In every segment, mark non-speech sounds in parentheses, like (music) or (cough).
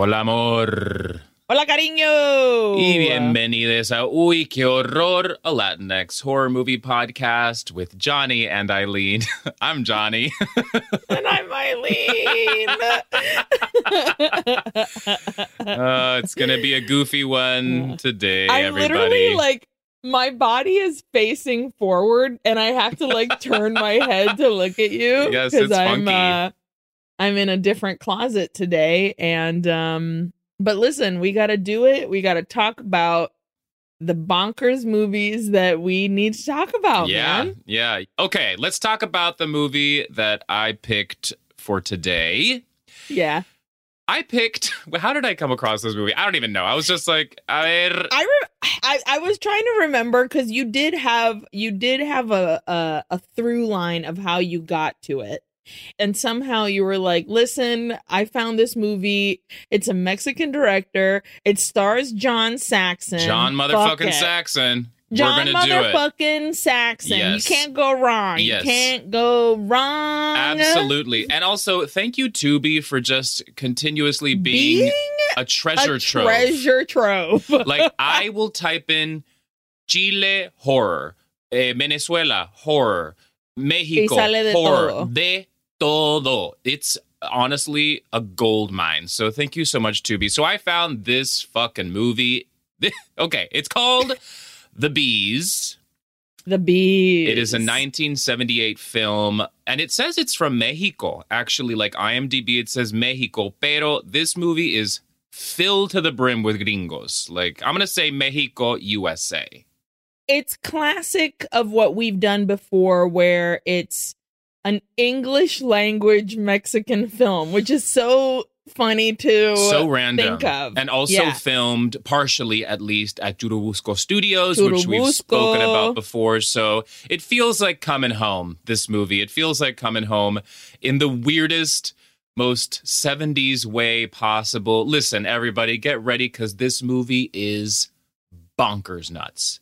Hola, amor. Hola, cariño. Y bienvenidos a Uy, qué horror, a Latinx horror movie podcast with Jonny and Aileen. (laughs) I'm Jonny. (laughs) and I'm Aileen. (laughs) uh, it's going to be a goofy one today, I'm everybody. literally like, my body is facing forward and I have to like turn my head to look at you. Yes, it's I'm, funky. uh, I'm in a different closet today. And, um, but listen, we got to do it. We got to talk about the bonkers movies that we need to talk about, yeah, man. yeah. Okay, let's talk about the movie that I picked for today. Yeah. I picked. How did I come across this movie? I don't even know. I was just like, ver, I, re- I I was trying to remember because you did have you did have a, a a through line of how you got to it, and somehow you were like, "Listen, I found this movie. It's a Mexican director. It stars John Saxon. John motherfucking. Saxon. John We're gonna do it. motherfucking Saxon. Yes. You can't go wrong. Yes. You can't go wrong. Absolutely. And also, thank you, Tubi, for just continuously being, Being a treasure a trove. treasure trove. (laughs) like, (laughs) I will type in Chile horror, eh, Venezuela horror, Mexico Y sale de horror, de todo. It's honestly a gold mine. So, thank you so much, Tubi. So, I found this fucking movie. (laughs) okay, it's called The Bees. the bees. It is a 1978 film, and it says it's from Mexico. Actually, like IMDb, it says Mexico, pero this movie is filled to the brim with gringos. Like, I'm going to say Mexico, USA. it's classic of what we've done before where it's an English language Mexican film, which is so funny to So random. think of. And also Yeah. filmed partially, at least, at Churubusco Studios, which we've spoken about before. So it feels like coming home, this movie. It feels like coming home in the weirdest, most 70s way possible. Listen, everybody, get ready because this movie is bonkers nuts.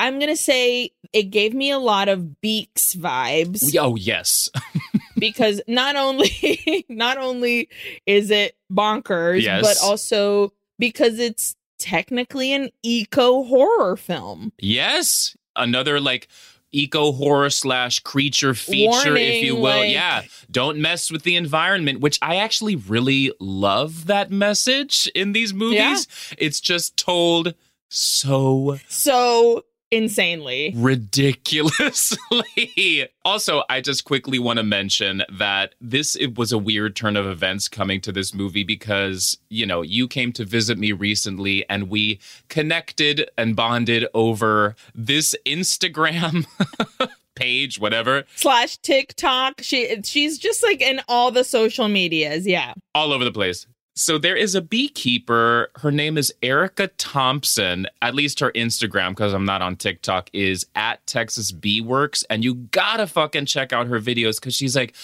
I'm gonna say it gave me a lot of Beaks vibes Oh, yes. (laughs) because not only (laughs) not only is it bonkers, Yes. but also because it's technically an eco horror film. yes. Another like eco horror slash creature feature, if you will. like- yeah. Don't mess with the environment, which I actually really love that message in these movies. It's just told so So insanely. ridiculously. also, I just quickly want to mention that this it was a weird turn of events coming to this movie because, you know, you came to visit me recently and we connected and bonded over this Instagram (laughs) page, whatever, slash TikTok. She she's just like in all the social medias. Yeah. all over the place. So there is a beekeeper. Her name is Erika Thompson. At least her Instagram, because I'm not on TikTok, is at Texas Bee Works, and you gotta fucking check out her videos because she's like,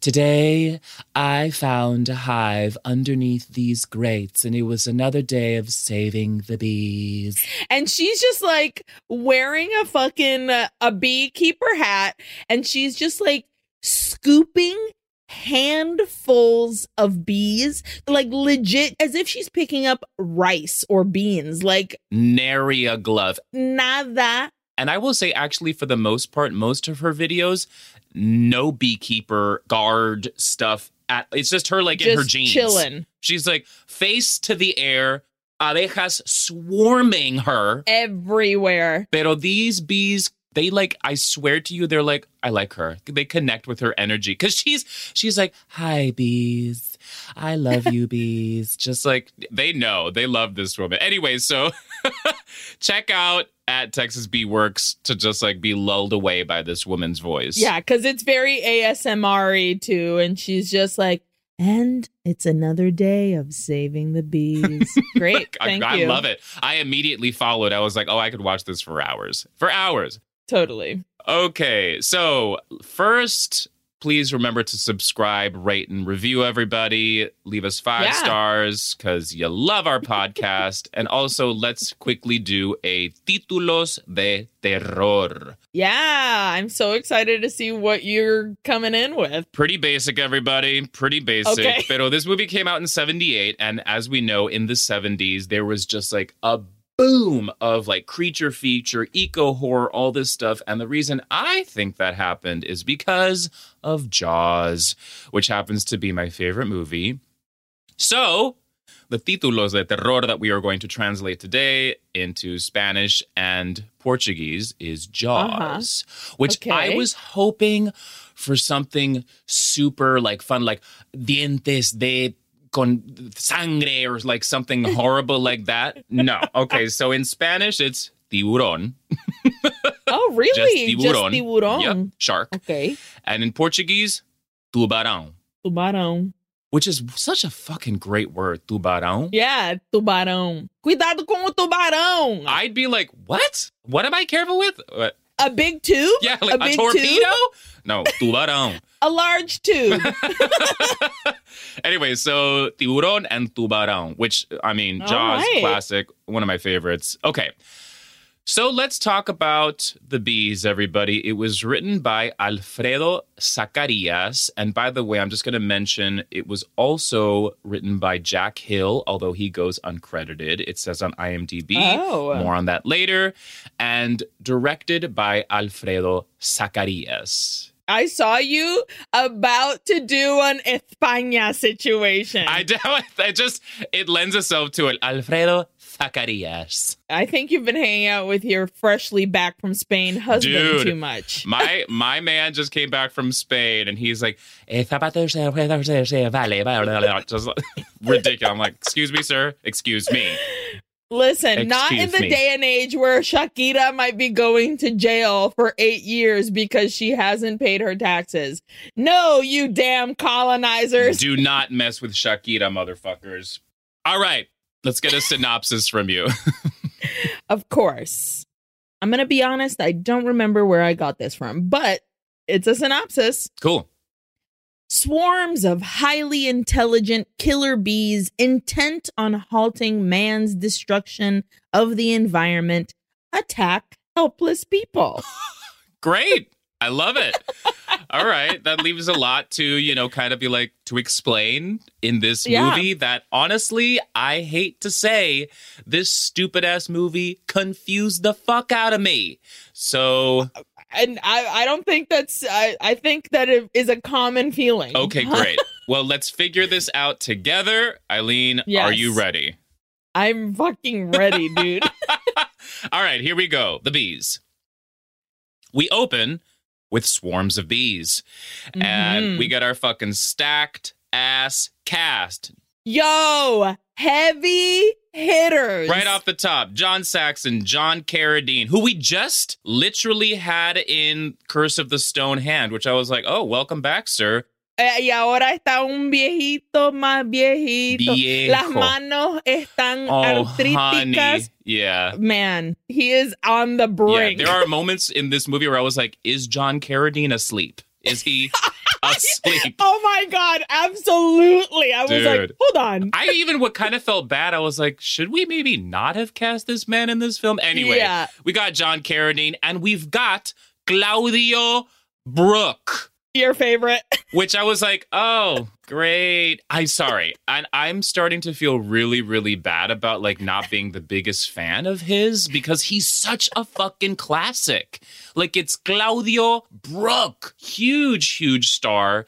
today I found a hive underneath these grates, and it was another day of saving the bees. And she's just like wearing a fucking uh, a beekeeper hat and she's just like scooping handfuls of bees like legit as if she's picking up rice or beans like Nary a glove. nada And I will say, actually, for the most part, most of her videos, no beekeeper guard stuff. At it's just her like in her jeans, chilling She's like face to the air, abejas swarming her. everywhere Pero these bees, they like, I swear to you, they're like, I like her. They connect with her energy because she's she's like, hi bees, I love you (laughs) bees. Just like they know, they love this woman. Anyway, so (laughs) check out at Texas Bee Works to just like be lulled away by this woman's voice. yeah because it's very asmr too and she's just like and it's another day of saving the bees (laughs) great I, thank I you love it. I immediately followed. I was like, oh, I could watch this for hours. For hours. Totally Okay, so first please remember to subscribe, rate, and review everybody. Leave us five Yeah. stars because you love our podcast. and also, let's quickly do a títulos de terror. Yeah, I'm so excited to see what you're coming in with. Pretty basic, everybody. Pretty basic. Okay. Pero this movie came out in 78. And as we know, in the 70s, there was just like a boom of like creature feature, eco horror, all this stuff. And the reason I think that happened is because of Jaws, which happens to be my favorite movie. So, the títulos de terror that we are going to translate today into Spanish and Portuguese is Jaws, uh-huh. which I was hoping for something super like fun, like dientes de con sangre or like something horrible like that. No. Okay, so in Spanish it's tiburón. (laughs) Oh, Just really? tiburón. tiburón. Yep, shark. Okay. And in Portuguese, tubarão, Tubarão. which is such a fucking great word, tubarão. Yeah, tubarão. Cuidado com o tubarão. I'd be like, what? What am I careful with? What? A big tube? Yeah, like a, big torpedo? tube? No, tubarón. (laughs) A large tube. (laughs) anyway, so tiburón and tubarón, which I mean, All Jaws right. classic, one of my favorites. Okay. So let's talk about The Bees, everybody. It was written by Alfredo Zacarias. And by the way, I'm just going to mention it was also written by Jack Hill, although he goes uncredited. It says on IMDb. Oh. More on that later. And directed by Alfredo Zacarias. I saw you about to do an España situation. I do. (laughs) I just it lends itself to it. Alfredo Zacarias. I think you've been hanging out with your freshly back from Spain husband Dude. too much. (laughs) My my man just came back from Spain and he's like, "Eh, zapatos, eh, eh, vale, vale, vale." just like, (laughs) ridiculous. I'm like, excuse me, sir. Excuse me. Listen, not in the me. day and age where Shakira might be going to jail for eight years because she hasn't paid her taxes. No, you damn colonizers. Do not mess with Shakira, motherfuckers. All right, let's get a (laughs) synopsis from you. Of course. I'm going to be honest, I don't remember where I got this from, but it's a synopsis. cool. Swarms of highly intelligent killer bees intent on halting man's destruction of the environment attack helpless people. (laughs) Great. I love it. All right. That leaves a lot to, you know, kind of be like to explain in this Yeah. movie that honestly, I hate to say this stupid ass movie confused the fuck out of me. So, and I, I don't think that's I, I think that it is a common feeling. okay, (laughs) great. well, let's figure this out together. Aileen, are you ready? I'm fucking ready, (laughs) dude. All right, here we go. The bees. We open with swarms of bees. And Mhm. we get our fucking stacked ass cast. Yo, heavy hitters. Right off the top, John Saxon, John Carradine, who we just literally had in Curse of the Stone Hand, which I was like, oh, welcome back, sir. Eh, y ahora está un viejito más viejito. Viejo. Las manos están Oh, honey. Yeah. Man, he is on the brink. Yeah, there are moments in this movie where I was like, is John Carradine asleep? Is he (laughs) asleep? oh my god, absolutely. I was like, hold on. I even what kind of felt bad. I was like, should we maybe not have cast this man in this film? Anyway, Yeah. we got John Carradine and we've got Claudio Brook. Your favorite. which I was like, oh, great. I'm sorry. And I'm starting to feel really, really bad about like not being the biggest fan of his because he's such a fucking classic. Like it's Claudio Brook, huge, huge star.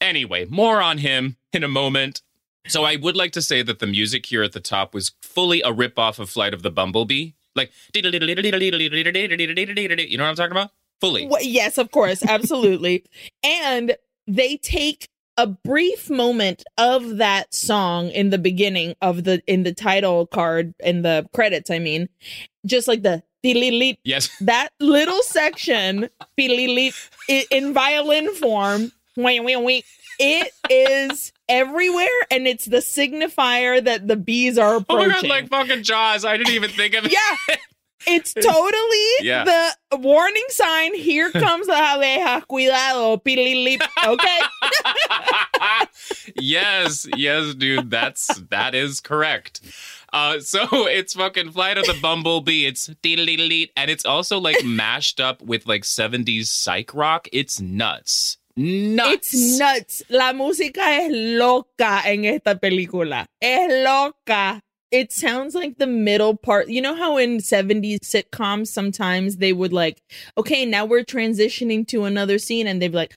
Anyway, more on him in a moment. So I would like to say that the music here at the top was fully a ripoff of Flight of the Bumblebee. Like, you know what I'm talking about? Fully. Wh- yes, of course, (laughs) absolutely. and they take a brief moment of that song in the beginning of the in the title card in the credits, I mean, just like the Yes. that little section in violin form. It is everywhere, and it's the signifier that the bees are approaching. Oh my god, like fucking Jaws. I didn't even think of it. (laughs) yeah, It's (laughs) totally Yeah. the warning sign. Here (laughs) comes the abeja. Cuidado, pililip. Okay. yes, yes, dude. That's that is correct. Uh, so (laughs) it's fucking Flight of the Bumblebee. It's and it's also like (laughs) mashed up with like 70s psych rock. It's nuts. Nuts. It's nuts. La música es loca en esta película. Es loca. It sounds like the middle part. You know how in 70s sitcoms sometimes they would like, okay, now we're transitioning to another scene and they'd be like,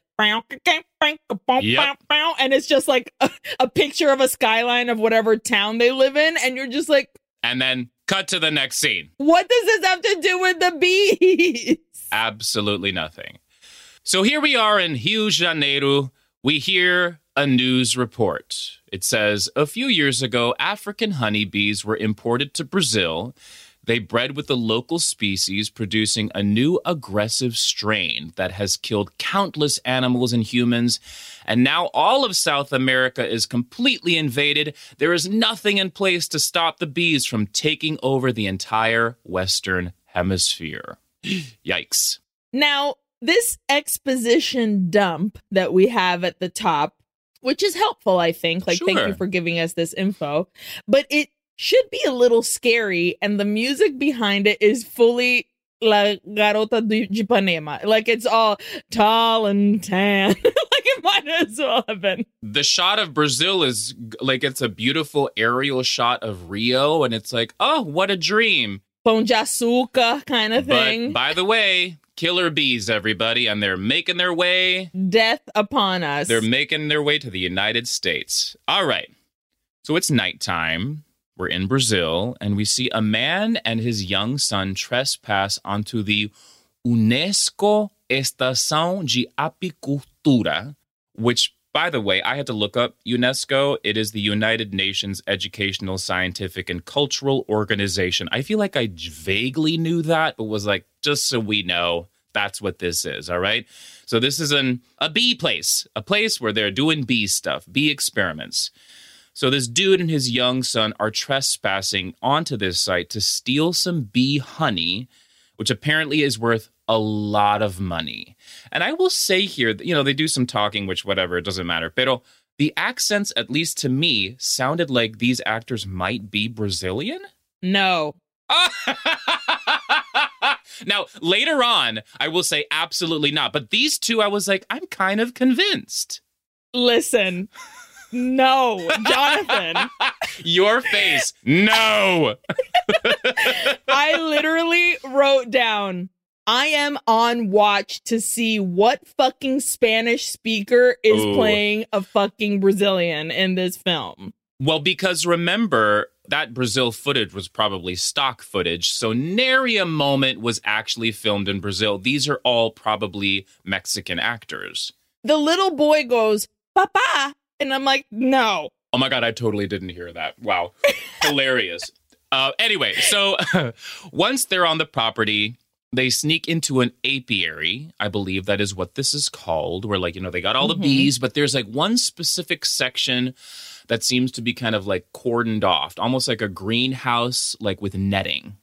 Yep. and it's just like a, a picture of a skyline of whatever town they live in. And you're just like, And then cut to the next scene. what does this have to do with the bees? (laughs) Absolutely nothing. So here we are in Rio de Janeiro. We hear a news report. It says a few years ago, African honeybees were imported to Brazil. They bred with the local species, producing a new aggressive strain that has killed countless animals and humans. And now all of South America is completely invaded. There is nothing in place to stop the bees from taking over the entire Western Hemisphere. (gasps) Yikes. Now, this exposition dump that we have at the top, which is helpful, I think. Like, thank you for giving us this info, but it should be a little scary, and the music behind it is fully La Garota de Ipanema. Like, it's all tall and tan. (laughs) like, it might as well have been. the shot of Brazil is like it's a beautiful aerial shot of Rio, and it's like, oh, what a dream. Pão de açúcar kind of But thing. by the way, killer bees, everybody, and they're making their way. Death upon us. They're making their way to the United States. All right. So it's nighttime. We're in Brazil, and we see a man and his young son trespass onto the UNESCO Estação de Apicultura, which, by the way, I had to look up UNESCO. It is the United Nations Educational, Scientific, and Cultural Organization. I feel like I vaguely knew that, but was like, just so we know, that's what this is. All right. So this is an a bee place, a place where they're doing bee stuff, bee experiments. So this dude and his young son are trespassing onto this site to steal some bee honey, which apparently is worth a lot of money. And I will say here, that, you know, they do some talking, which whatever, it doesn't matter. Pero the accents, at least to me, sounded like these actors might be Brazilian. no. (laughs) now, later on, I will say absolutely not. But these two, I was like, I'm kind of convinced. Listen. No, Jonathan. (laughs) Your face, no. (laughs) I literally wrote down, I am on watch to see what fucking Spanish speaker is Ooh. playing a fucking Brazilian in this film. Well, because remember, that Brazil footage was probably stock footage. So nary a moment was actually filmed in Brazil. These are all probably Mexican actors. The little boy goes, Papa. And I'm like, no. Oh my God, I totally didn't hear that. Wow. Hilarious. (laughs) Uh, anyway, so (laughs) once they're on the property, they sneak into an apiary. I believe that is what this is called, where, like, you know, they got all the Mhm. bees, but there's like one specific section that seems to be kind of like cordoned off, almost like a greenhouse, like with netting.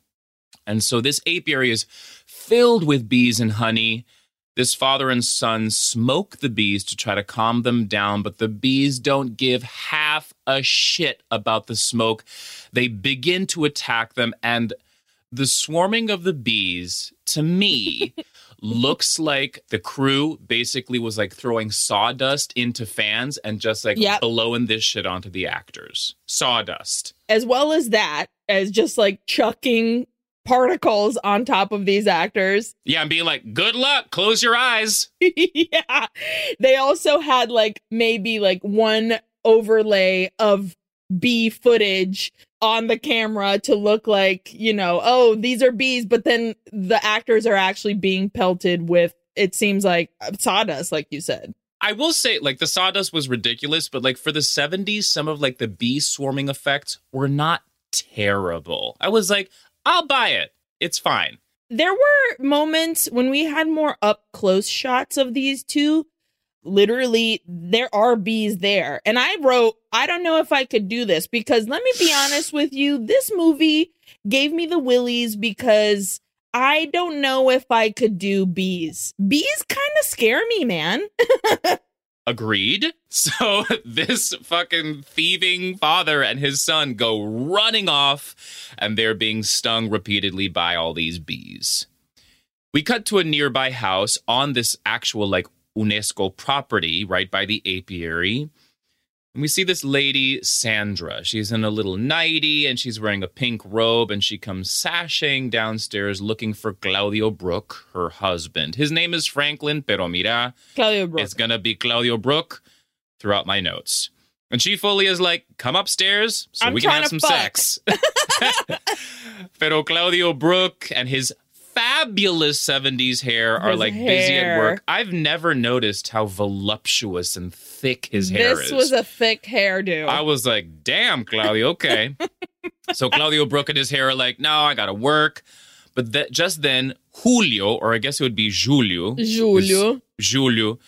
And so this apiary is filled with bees and honey. This father and son smoke the bees to try to calm them down, but the bees don't give half a shit about the smoke. They begin to attack them, and the swarming of the bees, to me, (laughs) looks like the crew basically was like throwing sawdust into fans and just like Yep. blowing this shit onto the actors. Sawdust. As well as that, as just like chucking particles on top of these actors. (laughs) Yeah, and being like, good luck, close your eyes. (laughs) yeah. They also had like maybe like one overlay of bee footage on the camera to look like, you know, oh, these are bees, but then the actors are actually being pelted with it seems like uh, sawdust like you said. I will say, like, the sawdust was ridiculous, but like for the 70s, some of like the bee swarming effects were not terrible. I was like, I'll buy it. It's fine. There were moments when we had more up close shots of these two. literally there are bees there. And I wrote, I don't know if I could do this because let me be (sighs) honest with you, this movie gave me the willies because I don't know if I could do bees. Bees kind of scare me, man. (laughs) Agreed. (laughs) So this fucking thieving father and his son go running off, and they're being stung repeatedly by all these bees. We cut to a nearby house on this actual, like, UNESCO property, right by the apiary. And we see this lady, Sandra. She's in a little nightie and she's wearing a pink robe and she comes sashing downstairs looking for Claudio Brook, her husband. His name is Franklin, pero mira, Claudio Brook. it's gonna be Claudio Brook throughout my notes. And she fully is like, come upstairs so I'm we can have some fuck." sex. (laughs) Pero Claudio Brook and his fabulous 70s hair are His like busy at work. I've never noticed how voluptuous and thick his hair this is. This was a thick hairdo. I was like, damn, Claudio, okay. (laughs) so Claudio Brook and his hair are like, no, I gotta work. But that just then, Julio, or I guess it would be Julio, Julio. Julio,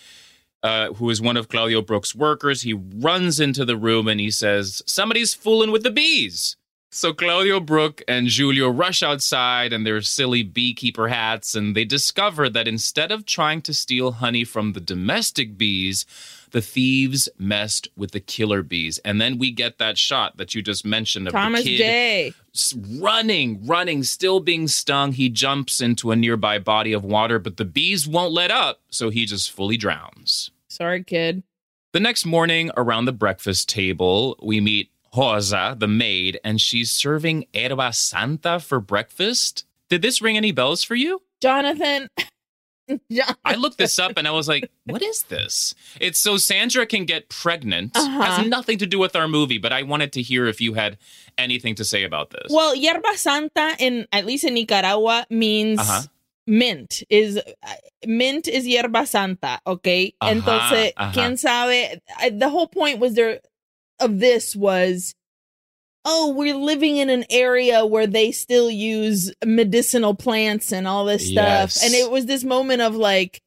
uh, who is one of Claudio Brook's workers, he runs into the room and he says, Somebody's fooling with the bees. So Claudio Brook and Julio rush outside in their silly beekeeper hats, and they discover that instead of trying to steal honey from the domestic bees, the thieves messed with the killer bees. And then we get that shot that you just mentioned of Thomas the kid s- running, running, still being stung. He jumps into a nearby body of water, but the bees won't let up, so he just fully drowns. Sorry, kid. The next morning, around the breakfast table, we meet Rosa, the maid, and she's serving herba santa for breakfast. Did this ring any bells for you? Jonathan. Jon- (laughs) I looked this up and I was like, what is this? It's so Sandra can get pregnant. Uh-huh. Has nothing to do with our movie, but I wanted to hear if you had anything to say about this. Well, yerba santa in at least in Nicaragua means Uh-huh. mint is mint is yerba santa, okay? Ajá, Entonces, ajá. quién sabe? The whole point was there of this was oh, we're living in an area where they still use medicinal plants and all this stuff. Yes. And it was this moment of like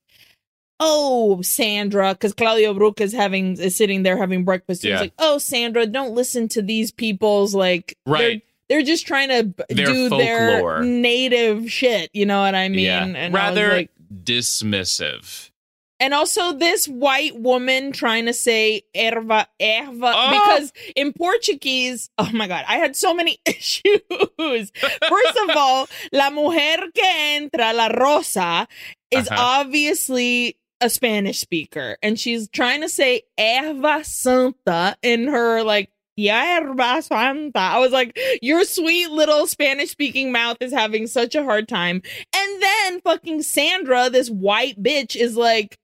Oh, Sandra, because Claudio Brook is having is sitting there having breakfast. Yeah. was like, "Oh, Sandra, don't listen to these people's like they're- right. they're just trying to Their do their native shit. You know what I mean? yeah. And Rather like- dismissive. And also this white woman trying to say erva, erva, Oh! because in Portuguese, oh my god, I had so many (laughs) issues. First of all, la mujer que entra, la rosa, is Uh-huh. obviously a Spanish speaker, and she's trying to say erva santa in her like. Yerba Santa. I was like, your sweet little Spanish speaking mouth is having such a hard time. And then fucking Sandra, this white bitch, is like,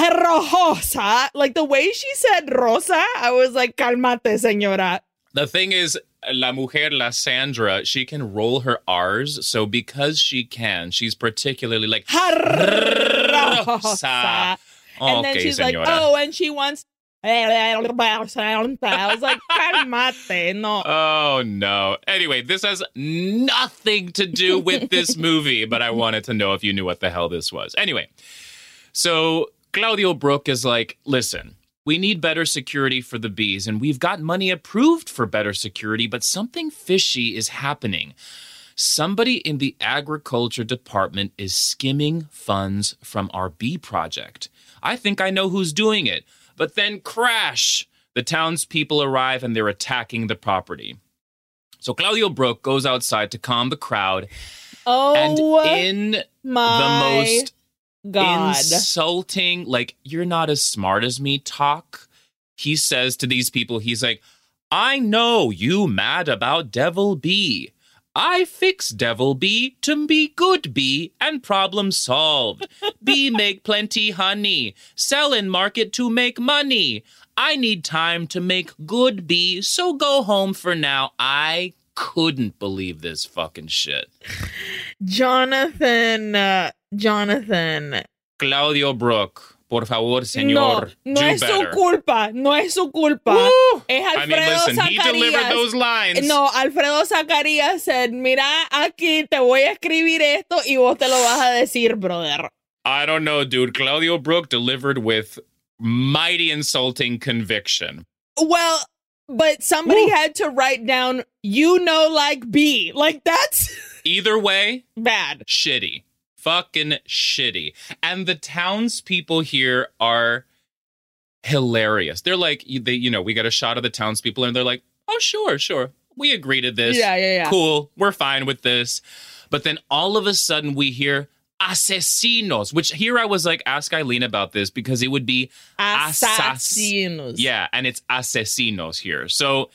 Rosa. Like the way she said Rosa, I was like, calmate, señora. The thing is, La Mujer, La Sandra, she can roll her R's. So because she can, she's particularly like, Rosa. And then she's like, oh, and she wants. (laughs) I was like, calmate, no. Oh no. Anyway, this has nothing to do with this (laughs) movie, but I wanted to know if you knew what the hell this was. Anyway, so Claudio Brook is like, listen, we need better security for the bees, and we've got money approved for better security, but something fishy is happening. Somebody in the agriculture department is skimming funds from our bee project. I think I know who's doing it. But then crash! The townspeople arrive and they're attacking the property. So Claudio Brook goes outside to calm the crowd, Oh, and in my the most God. insulting, like, you're not as smart as me talk, he says to these people, he's like, I know you mad about Devil B. I fix Devil B to be good B and problem solved. B (laughs) make plenty honey, sell in market to make money. I need time to make good B, so go home for now. I couldn't believe this fucking shit. Jonathan, uh, Jonathan. Claudio Brook, por favor, señor, no do es su culpa, no es su culpa. Woo! Es I mean, Alfredo listen, he delivered those lines. No, Alfredo Zacarías said, mira, aquí te voy a escribir esto y vos te lo vas a decir, brother. I don't know, dude. Claudio Brook delivered with mighty insulting conviction. Well, but somebody Woo. had to write down, you know, like B. Like, that's (laughs) Either way, bad. shitty. Fucking shitty. And the townspeople here are hilarious. They're like, they, you know, we got a shot of the townspeople and they're like, oh, sure, sure. We agree to this. Yeah, yeah, yeah. Cool. We're fine with this. But then all of a sudden we hear asesinos, which here I was like, ask Aileen about this because it would be Assassinos. yeah, and it's asesinos here. So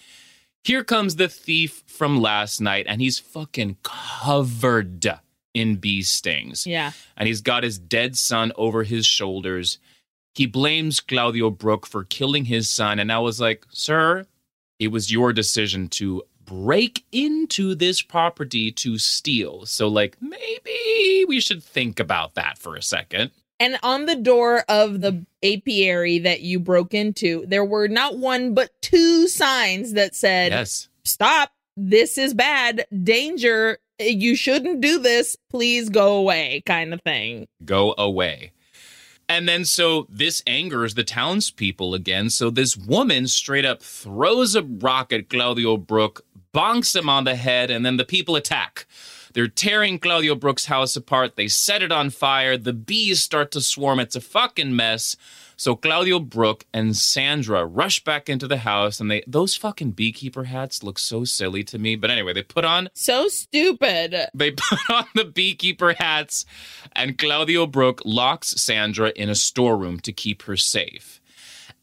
here comes the thief from last night, and he's fucking covered in bee stings. Yeah. And he's got his dead son over his shoulders. He blames Claudio Brook for killing his son. And I was like, sir, it was your decision to break into this property to steal. So, like, maybe we should think about that for a second. And on the door of the apiary that you broke into, there were not one but two signs that said, Yes. Stop. This is bad. Danger. You shouldn't do this. Please go away, kind of thing. go away. And then so this angers the townspeople again. So this woman straight up throws a rock at Claudio Brook, bonks him on the head, and then the people attack. They're tearing Claudio Brook's house apart. They set it on fire. The bees start to swarm. It's a fucking mess. So Claudio Brook and Sandra rush back into the house, and they those fucking beekeeper hats look so silly to me. But anyway, they put on So stupid. they (laughs) put on the beekeeper hats, and Claudio Brook locks Sandra in a storeroom to keep her safe.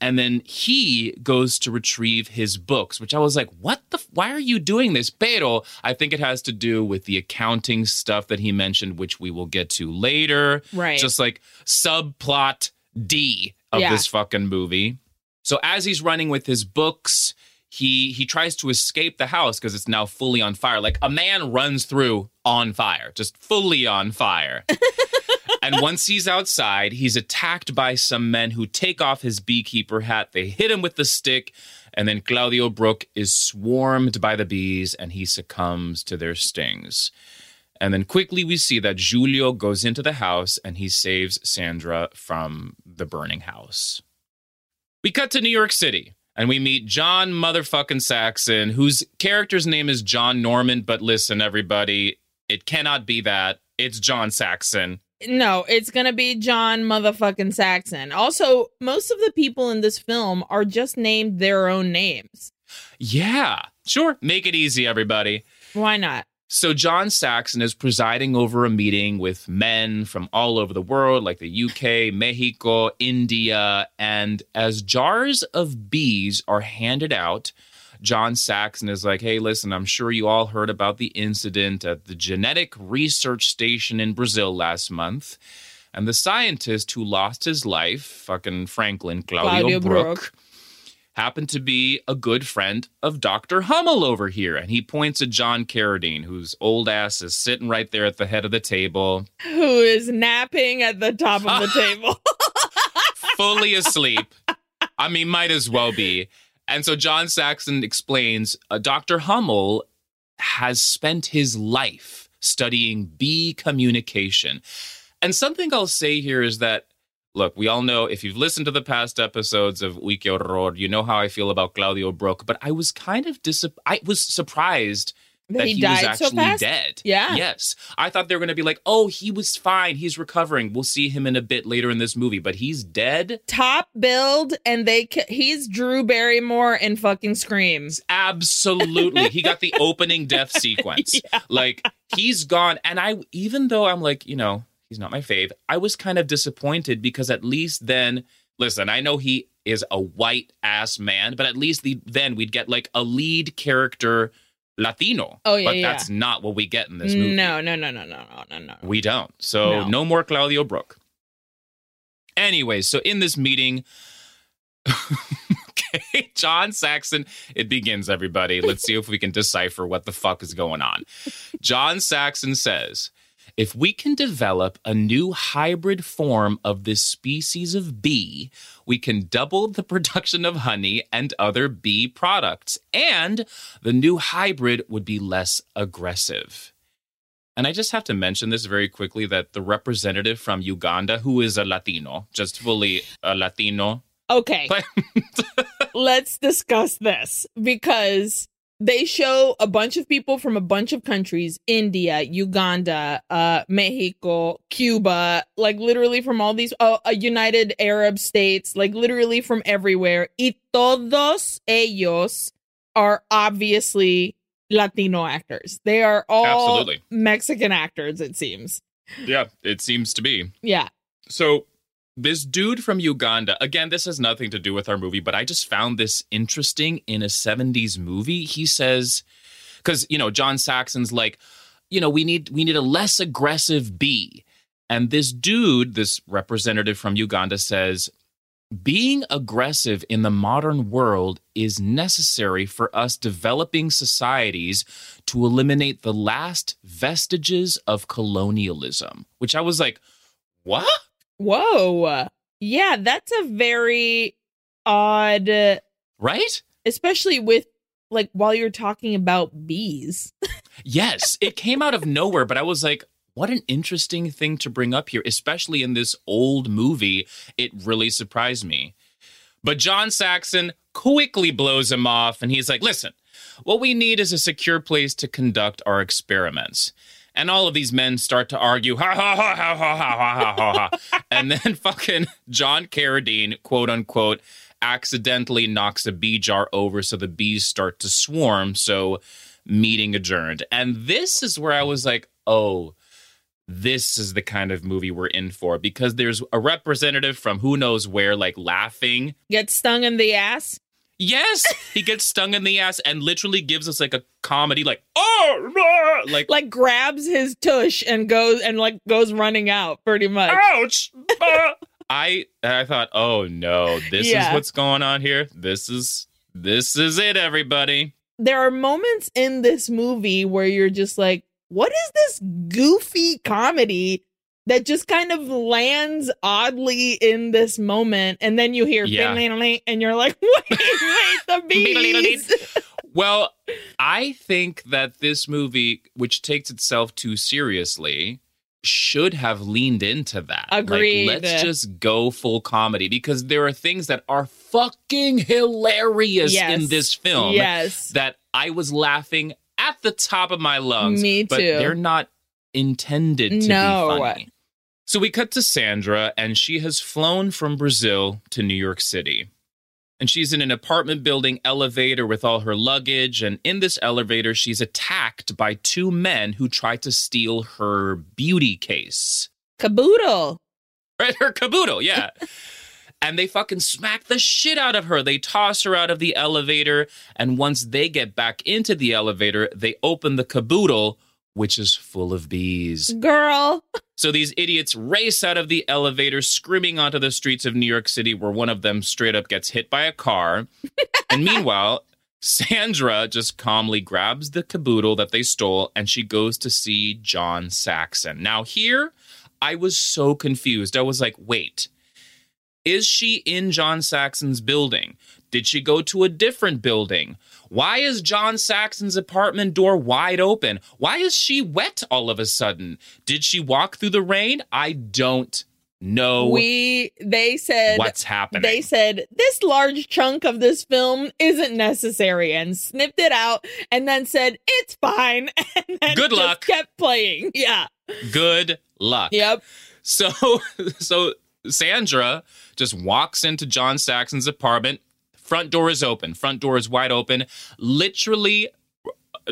And then he goes to retrieve his books, which I was like, what the? F- why are you doing this? Pero I think it has to do with the accounting stuff that he mentioned, which we will get to later. Right. Just like subplot D of Yeah. this fucking movie. So as he's running with his books, he he tries to escape the house because it's now fully on fire. Like a man runs through on fire, just fully on fire. (laughs) and once he's outside, he's attacked by some men who take off his beekeeper hat. They hit him with the stick, and then Claudio Brook is swarmed by the bees and he succumbs to their stings. And then quickly we see that Giulio goes into the house and he saves Sandra from the burning house. We cut to New York City and we meet John motherfucking Saxon, whose character's name is John Norman. But listen, everybody, it cannot be that. It's John Saxon. No, it's going to be John motherfucking Saxon. Also, most of the people in this film are just named their own names. Yeah, sure. Make it easy, everybody. Why not? So, John Saxon is presiding over a meeting with men from all over the world, like the UK, Mexico, India. And as jars of bees are handed out, John Saxon is like, hey, listen, I'm sure you all heard about the incident at the genetic research station in Brazil last month. And the scientist who lost his life, fucking Franklin Claudio, Claudio Brook, Brook. happened to be a good friend of Dr. Hummel over here. And he points at John Carradine, whose old ass is sitting right there at the head of the table, Who is napping at the top of the (laughs) table? fully asleep. I mean, might as well be. And so John Saxon explains uh, Dr. Hummel has spent his life studying bee communication. And something I'll say here is that, look, we all know if you've listened to the past episodes of Uy Qué Horror, you know how I feel about Claudio Brook, but I was kind of dis- I was surprised That he he, was died so actually fast? dead. Yeah. Yes. I thought they were going to be like, oh, he was fine. He's recovering. We'll see him in a bit later in this movie, but he's dead. Top build, and they he's Drew Barrymore in fucking Screams. Absolutely. he got the (laughs) opening death sequence. (laughs) Like, he's gone. And I, even though I'm like, you know, he's not my fave, I was kind of disappointed because at least then, listen, I know he is a white ass man, but at least the, then we'd get like a lead character Latino. Oh, yeah, But yeah. that's not what we get in this movie. No, no, no, no, no, no, no, no. We don't. So No. no, more Claudio Brook. Anyway, so in this meeting, (laughs) okay, John Saxon, it begins, everybody. Let's see if we can decipher what the fuck is going on. (laughs) John Saxon says, if we can develop a new hybrid form of this species of bee, we can double the (laughs) production of honey and other bee products, and the new hybrid would be less aggressive. And I just have to mention this very quickly that the representative from Uganda, who is a Latino, just fully a Latino. Okay. (laughs) Let's discuss this because they show a bunch of people from a bunch of countries India, Uganda, uh, Mexico, Cuba, like literally from all these, uh, uh, United Arab States, like literally from everywhere. Y todos ellos are obviously Latino actors. They are all Absolutely. Mexican actors, it seems. yeah, it seems to be. Yeah. So this dude from Uganda, again, this has nothing to do with our movie, but I just found this interesting in a 70s movie. He says, because you know, John Saxon's like, you know, we need we need a less aggressive B. And this dude, this representative from Uganda says, being aggressive in the modern world is necessary for us developing societies to eliminate the last vestiges of colonialism. Which I was like, what? Whoa. Yeah, that's a very odd, uh, Right? especially with like while you're talking about bees. (laughs) Yes, it came out of nowhere, but I was like, what an interesting thing to bring up here, especially in this old movie. It really surprised me. But John Saxon quickly blows him off, and he's like, listen, what we need is a secure place to conduct our experiments. And all of these men start to argue, ha ha ha ha ha ha ha ha ha. (laughs) and then (laughs) fucking John Carradine, quote unquote, accidentally knocks a bee jar over so the bees start to swarm. So meeting adjourned. And this is where I was like, oh, this is the kind of movie we're in for because there's a representative from who knows where, like laughing. Get stung in the ass. Yes, he gets stung in the ass and literally gives us like a comedy, like, oh, ah," like, Like grabs his tush and goes and like goes running out pretty much. ouch. ah." I I thought, oh no, this Yeah. is what's going on here. This is this is it, everybody. There are moments in this movie where you're just like, what is this goofy comedy that just kind of lands oddly in this moment? And then you hear Yeah. and you're like, (laughs) wait, wait, the (laughs) bees. (laughs) Well, I think that this movie, which takes itself too seriously, should have leaned into that. Agreed. Like, let's just go full comedy because there are things that are fucking hilarious Yes. in this film yes. that I was laughing at the top of my lungs. Me too. But they're not intended to No. be funny. So we cut to Sandra, and she has flown from Brazil to New York City. And she's in an apartment building elevator with all her luggage. And in this elevator, she's attacked by two men who try to steal her beauty case. Caboodle. Right? Her caboodle, yeah. (laughs) and they fucking smack the shit out of her. They toss her out of the elevator. And once they get back into the elevator, they open the caboodle, which is full of bees. Girl. (laughs) So these idiots race out of the elevator, screaming onto the streets of New York City, where one of them straight up gets hit by a car. (laughs) and meanwhile, Sandra just calmly grabs the caboodle that they stole and she goes to see John Saxon. Now, here, I was so confused. I was like, wait, is she in John Saxon's building? Did she go to a different building? Why is John Saxon's apartment door wide open? Why is she wet all of a sudden? Did she walk through the rain? I don't know we they said what's happening. they said this large chunk of this film isn't necessary and snipped it out and then said it's fine (laughs) and then Good luck. kept playing yeah Good luck. yep So (laughs) so Sandra just walks into John Saxon's apartment. Front door is open. Front door is wide open. Literally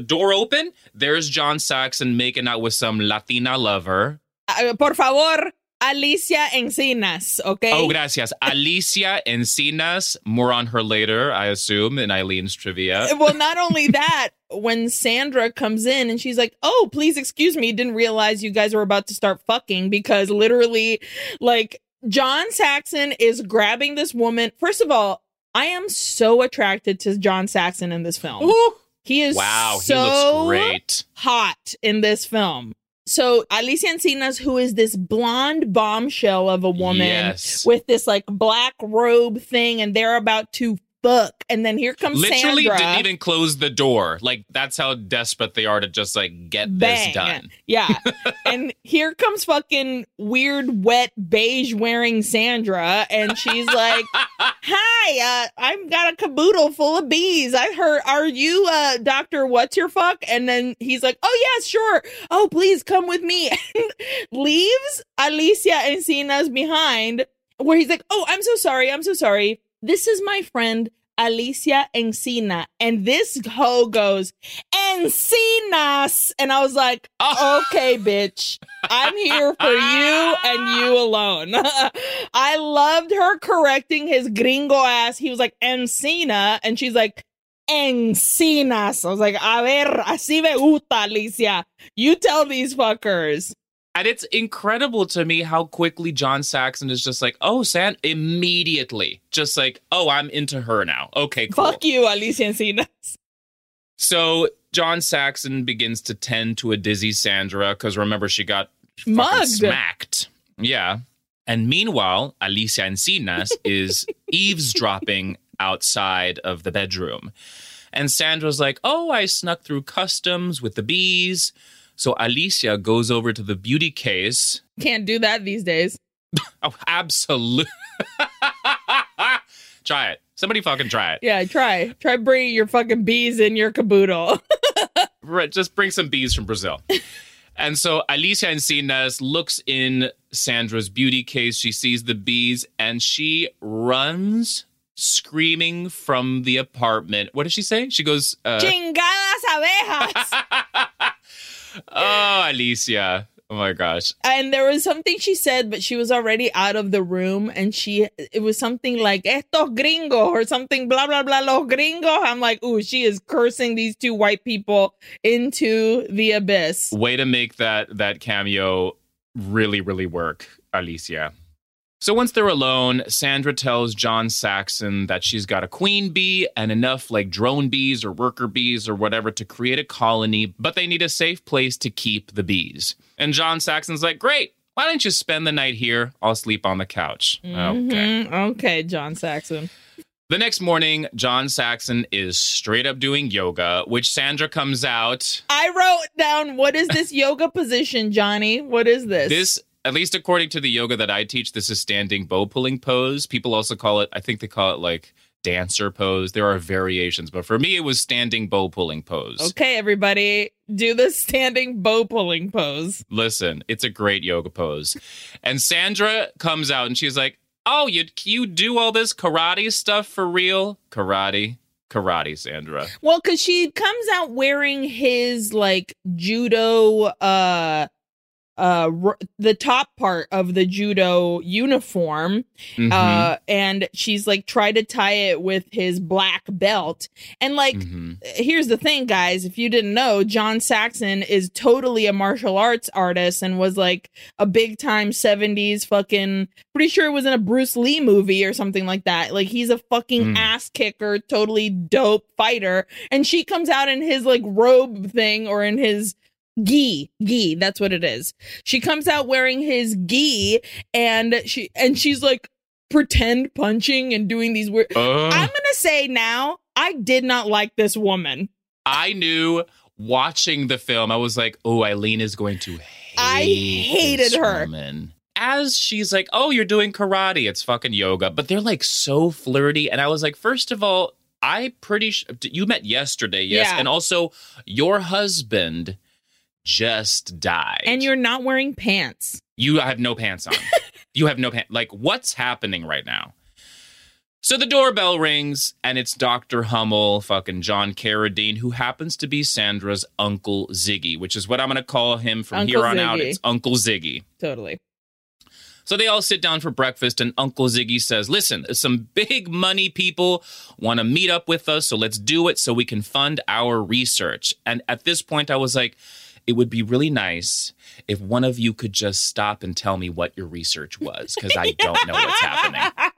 door open. There's John Saxon making out with some Latina lover. Uh, por favor Alicia Encinas okay Oh, gracias. (laughs) Alicia Encinas. More on her later, I assume, in Aileen's trivia. well, not only that, when Sandra comes in and she's like, "Oh, please excuse me, didn't realize you guys were about to start fucking," because literally, like John Saxon is grabbing this woman. First of all, I am so attracted to John Saxon in this film. Ooh. He is Wow, so he looks great. hot in this film. So Alicia Encinas, who is this blonde bombshell of a woman Yes. with this like black robe thing, and they're about to fuck. And then here comes Literally Sandra. didn't even close the door. Like that's how desperate they are to just like get Bang. this done. Yeah. (laughs) and here comes fucking weird, wet, beige wearing Sandra. And she's like, (laughs) Hi, uh, I've got a caboodle full of bees. I heard, are you uh, Dr. What's Your Fuck? And then he's like, Oh, yeah, sure. Oh, please come with me. (laughs) And leaves Alicia and Encinas behind, where he's like, Oh, I'm so sorry. I'm so sorry. This is my friend. Alicia Encina. And this hoe goes, Encinas. And I was like, (laughs) okay, bitch. I'm here for you and you alone. (laughs) I loved her correcting his gringo ass. He was like, Encina. And she's like, Encinas. I was like, a ver, así me gusta, Alicia. You tell these fuckers. And it's incredible to me how quickly John Saxon is just like, oh, San, immediately. Just like, oh, I'm into her now. Okay, cool. Fuck you, Alicia Encinas. So John Saxon begins to tend to a dizzy Sandra because remember, she got Mugged. smacked. Yeah. And meanwhile, Alicia Encinas (laughs) is eavesdropping outside of the bedroom. And Sandra's like, oh, I snuck through customs with the bees. So Alicia goes over to the beauty case. Can't do that these days. (laughs) Oh, absolutely. (laughs) try it. Somebody fucking try it. Yeah, try. Try bringing your fucking bees in your caboodle. (laughs) Right, just bring some bees from Brazil. and so Alicia Encinas looks in Sandra's beauty case. She sees the bees and she runs screaming from the apartment. What does she say? She goes, uh, Chingadas abejas. (laughs) Oh, Alicia. Oh my gosh. and there was something she said, but she was already out of the room, and she it was something like "esto gringo" or something blah blah blah lo gringo. I'm like, ooh, she is cursing these two white people into the abyss. Way to make that that cameo really, really work, Alicia. So once they're alone, Sandra tells John Saxon that she's got a queen bee and enough like drone bees or worker bees or whatever to create a colony, but they need a safe place to keep the bees. And John Saxon's like, Great, why don't you spend the night here? I'll sleep on the couch. Okay. Mhm. okay, John Saxon. The next morning, John Saxon is straight up doing yoga, which Sandra comes out. I wrote down what is this yoga position, Johnny? What is this? This, at least according to the yoga that I teach, this is standing bow pulling pose. People also call it, I think they call it like dancer pose. There are variations, but for me, it was standing bow pulling pose. Okay, everybody, do the standing bow pulling pose. Listen, it's a great yoga pose. And Sandra comes out and she's like, Oh, you, you do all this karate stuff for real? Karate. Karate, Sandra. Well, because she comes out wearing his like judo, uh, uh, r- the top part of the judo uniform, Mhm. uh, and she's like try to tie it with his black belt, and like. Mhm. Here's the thing, guys. If you didn't know, John Saxon is totally a martial arts artist and was like a big time 70s fucking, pretty sure it was in a Bruce Lee movie or something like that. Like, he's a fucking Mm. ass kicker, totally dope fighter. And she comes out in his like robe thing or in his gi gi that's what it is she comes out wearing his gi and she and she's like pretend punching and doing these weird Ugh. i'm gonna say now i did not like this woman I knew watching the film, I was like, oh, Eileen is going to hate I hated her. woman. As she's like, oh, you're doing karate, it's fucking yoga. But they're like so flirty. And I was like, first of all, I pretty sure you met yesterday, yes. Yeah. And also, your husband just died. and you're not wearing pants You have no pants on. (laughs) you have no pants. Like, what's happening right now? So the doorbell rings, and it's Dr. Hummel, fucking John Carradine, who happens to be Sandra's Uncle Ziggy, which is what I'm going to call him from Uncle here on out. It's Uncle Ziggy. totally So they all sit down for breakfast, and Uncle Ziggy says, Listen, some big money people want to meet up with us, so let's do it so we can fund our research. And at this point, I was like, it would be really nice if one of you could just stop and tell me what your research was, because I don't know what's happening. (laughs)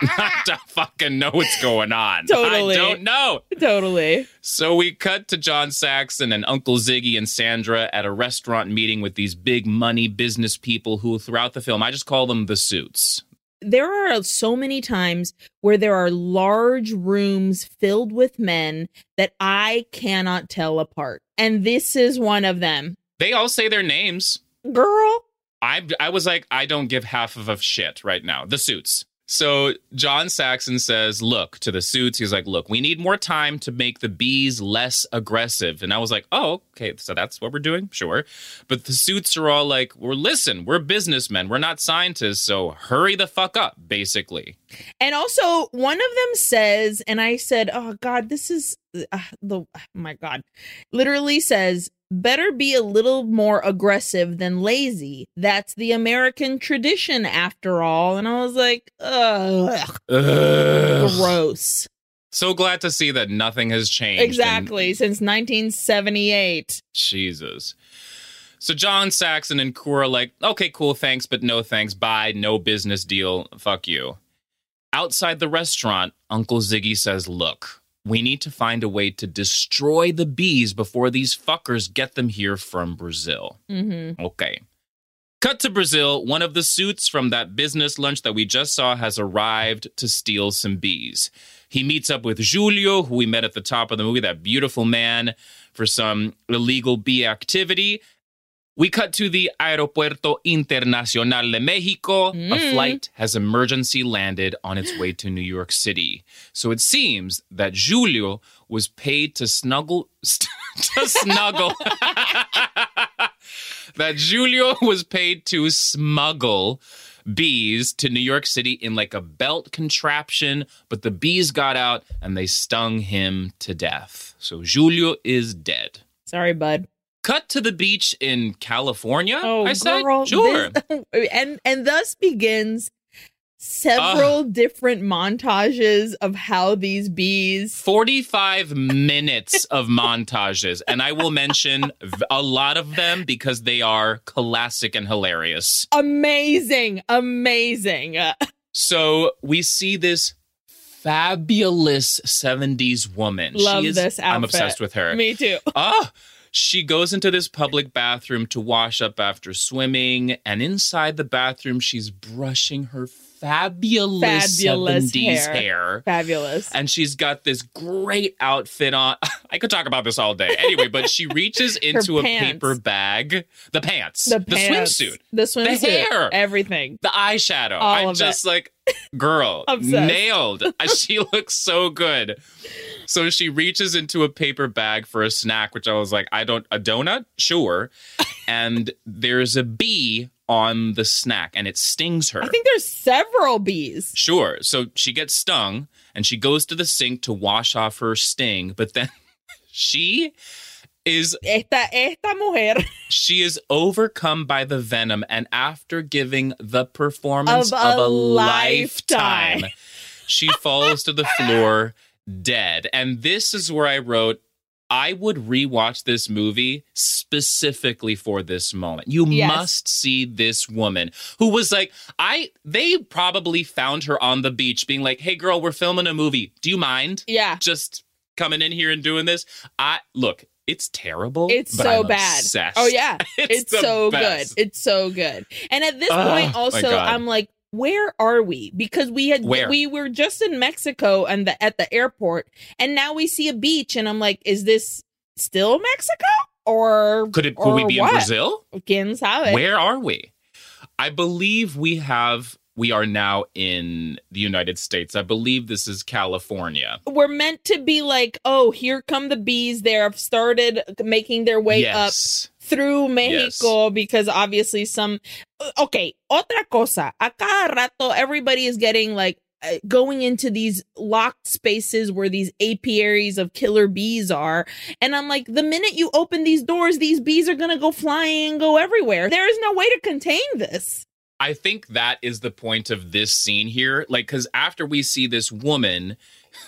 I don't fucking know what's going on. Totally. I don't know. totally So we cut to John Saxon and Uncle Ziggy and Sandra at a restaurant meeting with these big money business people who, throughout the film, I just call them the suits. There are so many times where there are large rooms filled with men that I cannot tell apart. And this is one of them. They all say their names. Girl, I I was like, I don't give half of a shit right now. The suits. So John Saxon says, look, to the suits, he's like, look, we need more time to make the bees less aggressive. And I was like, oh, okay, so that's what we're doing? Sure. But the suits are all like, we're listen, we're businessmen, we're not scientists, so hurry the fuck up, basically. And also, one of them says, and I said, "Oh God, this is uh, the oh my God," literally says, "Better be a little more aggressive than lazy. That's the American tradition, after all." And I was like, "Ugh, Ugh. gross." So glad to see that nothing has changed. in- Exactly, since 1978. Jesus. So John Saxon and are like, okay, cool, thanks, but no thanks. Bye. No business deal. Fuck you. Outside the restaurant, Uncle Ziggy says, look, we need to find a way to destroy the bees before these fuckers get them here from Brazil. Mm-hmm. Okay. Cut to Brazil. One of the suits from that business lunch that we just saw has arrived to steal some bees. He meets up with Julio, who we met at the top of the movie, that beautiful man, for some illegal bee activity. We cut to the Aeropuerto Internacional de Mexico. A Mm. flight has emergency landed on its way to New York City. So it seems that Julio was paid to snuggle (laughs) to snuggle (laughs) that Julio was paid to smuggle bees to New York City in like a belt contraption, but the bees got out and they stung him to death. So Julio is dead. Sorry, bud. Cut to the beach in California. Oh, I said, girl, sure. this- (laughs) and and thus begins several different montages of how these bees 45 minutes of montages, and I will mention a lot of them because they are classic and hilarious. amazing amazing Uh, So we see this fabulous 70s woman. Love she is, this I'm obsessed with her. me too Ah, she goes into this public bathroom to wash up after swimming, and inside the bathroom, she's brushing her fabulous, Fabulous 70s hair. hair. fabulous And she's got this great outfit on. (laughs) I could talk about this all day. Anyway, but she (laughs) reaches into a paper bag. The pants. the pants, swimsuit. the swimsuit The hair. everything The eyeshadow. All I'm of just like, girl, (laughs) nailed. she looks so good. So she reaches into a paper bag for a snack, which I was like, I don't, a donut? Sure. and there's a bee on the snack and it stings her. i think there's several bees Sure. So she gets stung and she goes to the sink to wash off her sting, but then (laughs) she is esta esta mujer she is overcome by the venom and after giving the performance Of of a a, lifetime, lifetime. she falls to the floor dead. And this is where I wrote I would rewatch this movie specifically for this moment. You Yes. must see this woman who was like, I they probably found her on the beach being like, "Hey girl, we're filming a movie. Do you mind yeah just coming in here and doing this?" I look, it's terrible. it's so I'm bad obsessed. oh yeah (laughs) it's, it's so best. good it's so good and at this point also i'm like where are we because we had Where? we were just in mexico and the at the airport and now we see a beach and i'm like is this still mexico or Could it? Could we be what? in Brazil? quién sabe Where are we? I believe we have. We are now in the United States. I believe this is California. we're meant to be like oh here come the bees they have started making their way up yes. Through Mexico because obviously some okay, otra cosa. A cada rato everybody is getting like uh, going into these locked spaces where these apiaries of killer bees are and I'm like the minute you open these doors these bees are going to go flying and go everywhere. There is no way to contain this. I think that is the point of this scene here. Like, because after we see this woman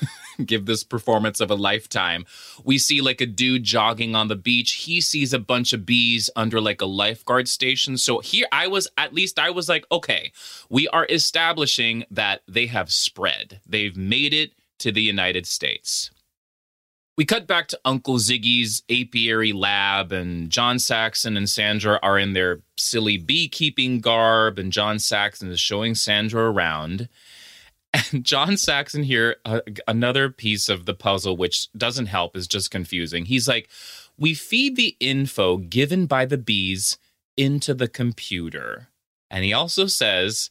(laughs) (laughs) give this performance of a lifetime, we see like a dude jogging on the beach. He sees a bunch of bees under like a lifeguard station. So here I was, at least I was like, okay, we are establishing that they have spread, they've made it to the United States. We cut back to Uncle Ziggy's apiary lab, and John Saxon and Sandra are in their silly beekeeping garb, and John Saxon is showing Sandra around. And John Saxon here, uh, another piece of the puzzle, which doesn't help, is just confusing. He's like, We feed the info given by the bees into the computer. And he also says,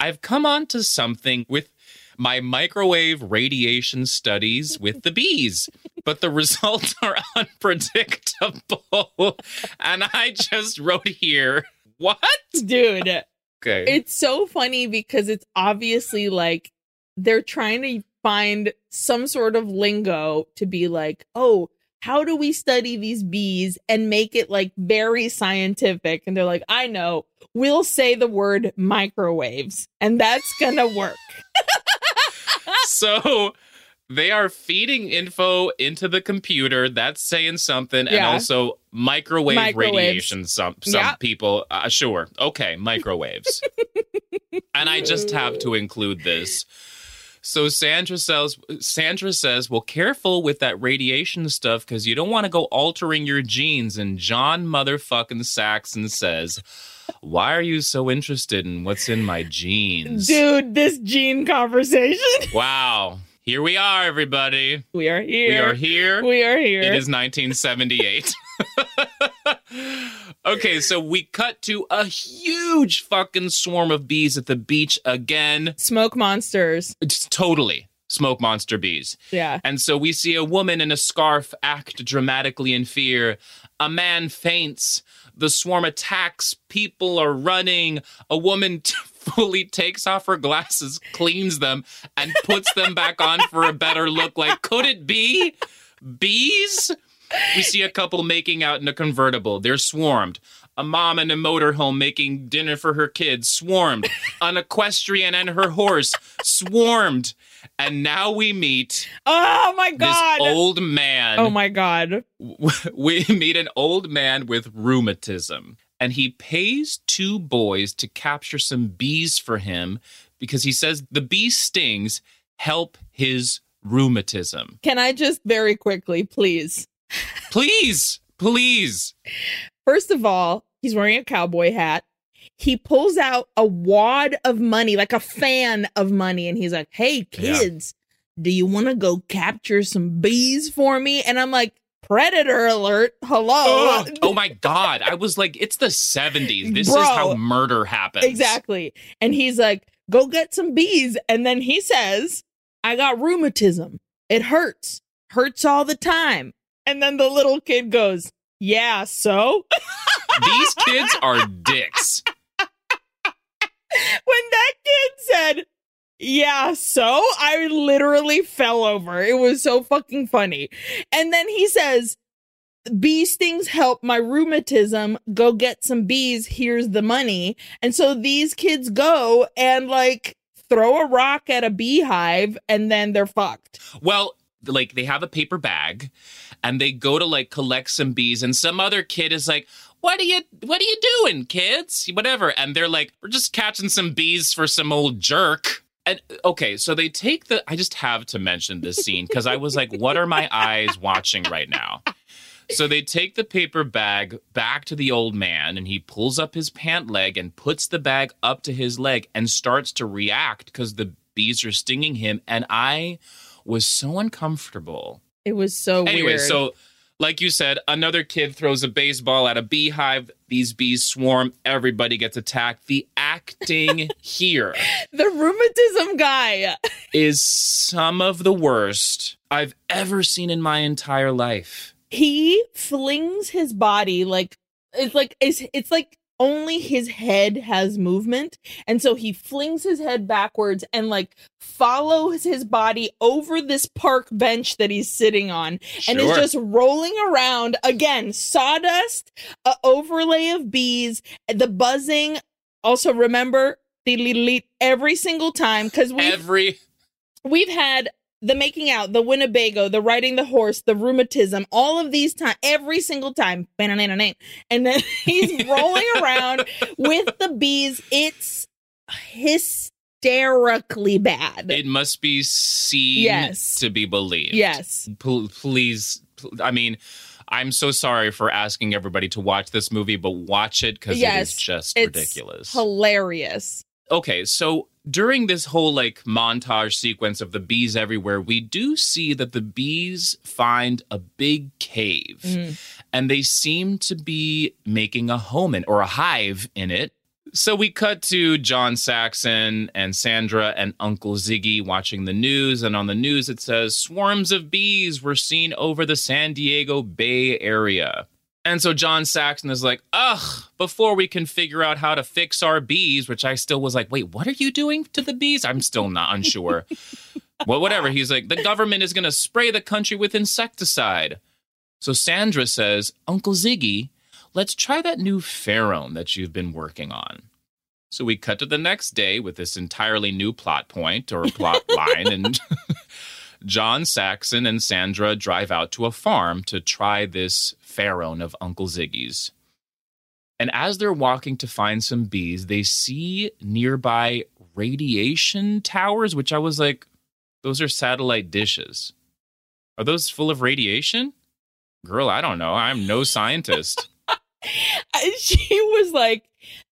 I've come on to something with my microwave radiation studies with the bees, but the results are (laughs) unpredictable. and I just wrote here, what? Dude, Okay. it's so funny because it's obviously like they're trying to find some sort of lingo to be like, oh, how do we study these bees and make it like very scientific? And they're like, I know, we'll say the word microwaves and that's gonna work. (laughs) so they are feeding info into the computer. That's saying something, and also microwave Microwaves. radiation. Some some Yeah. people, uh, sure, okay, microwaves. (laughs) and I just have to include this. So Sandra says, Sandra says, well, careful with that radiation stuff because you don't want to go altering your genes. And John motherfucking Saxon says, why are you so interested in what's in my genes? Dude, this gene conversation. (laughs) Wow. Here we are, everybody. We are here. We are here. We are here. It is 1978. (laughs) okay, so we cut to a huge fucking swarm of bees at the beach again. Smoke monsters. It's totally smoke monster bees. Yeah. And so we see a woman in a scarf act dramatically in fear. A man faints. The swarm attacks. People are running. A woman t- (laughs) fully takes off her glasses, cleans them, and puts them back on for a better look. Like, could it be bees? We see a couple making out in a convertible. They're swarmed. A mom in a motorhome making dinner for her kids, swarmed. (laughs) An equestrian and her horse, swarmed. And now we meet Oh my god! this old man. oh my god. (laughs) We meet an old man with rheumatism, and he pays two boys to capture some bees for him because he says the bee stings help his rheumatism. Can I just very quickly, please? Please, please. First of all, he's wearing a cowboy hat. He pulls out a wad of money, like a fan of money, and he's like, Hey, Yeah. kids, do you want to go capture some bees for me? And I'm like, Predator alert. Hello. Ugh. oh my God. I was like, it's the 70s. This Bro. is how murder happens. Exactly. And he's like, Go get some bees. And then he says, I got rheumatism. It hurts. Hurts all the time. And then the little kid goes, Yeah, so? (laughs) These kids are dicks. (laughs) when that kid said, Yeah, so I literally fell over. It was so fucking funny. And then he says, Bee stings help my rheumatism. Go get some bees. Here's the money. And so these kids go and like throw a rock at a beehive and then they're fucked. Well, like they have a paper bag and they go to like collect some bees and some other kid is like, "What are you what are you doing, kids?" whatever. And they're like, "We're just catching some bees for some old jerk." And okay, so they take the I just have to mention this scene cuz I was like, "What are my eyes watching right now?" So they take the paper bag back to the old man, and he pulls up his pant leg and puts the bag up to his leg and starts to react because the bees are stinging him. And I was so uncomfortable. It was so weird. Anyway, weird. so like you said, another kid throws a baseball at a beehive. These bees swarm. Everybody gets attacked. The acting (laughs) here the rheumatism guy. is some of the worst I've ever seen in my entire life. he flings his body like it's like it's, it's like only his head has movement. And so he flings his head backwards and like follows his body over this park bench that he's sitting on and is just rolling around. Again sawdust a overlay of bees the buzzing. Also remember the every single time because we every we've had the making out, the Winnebago, the riding the horse, the rheumatism, all of these time, every single time, and then (laughs) he's rolling around with the bees. It's hysterically bad. It must be seen Yes. to be believed. yes. Pl- please, pl- I mean, I'm so sorry for asking everybody to watch this movie, but watch it because it Yes, is just It's ridiculous. hilarious. okay, so during this whole like montage sequence of the bees everywhere, we do see that the bees find a big cave Mm. and they seem to be making a home in or a hive in it. So we cut to John Saxon and Sandra and Uncle Ziggy watching the news. And on the news, it says swarms of bees were seen over the San Diego Bay Area. And so John Saxon is like, ugh, before we can figure out how to fix our bees, which I still was like, wait, what are you doing to the bees? I'm still not unsure. (laughs) well, whatever. He's like, the government is going to spray the country with insecticide. So Sandra says, Uncle Ziggy, let's try that new pheromone that you've been working on. So we cut to the next day with this entirely new plot point or plot (laughs) line, and (laughs) John Saxon and Sandra drive out to a farm to try this pherone of Uncle Ziggy's. And as they're walking to find some bees, they see nearby radiation towers, which I was like, those are satellite dishes. Are those full of radiation? Girl, I don't know. I'm no scientist. (laughs) (laughs) She was like,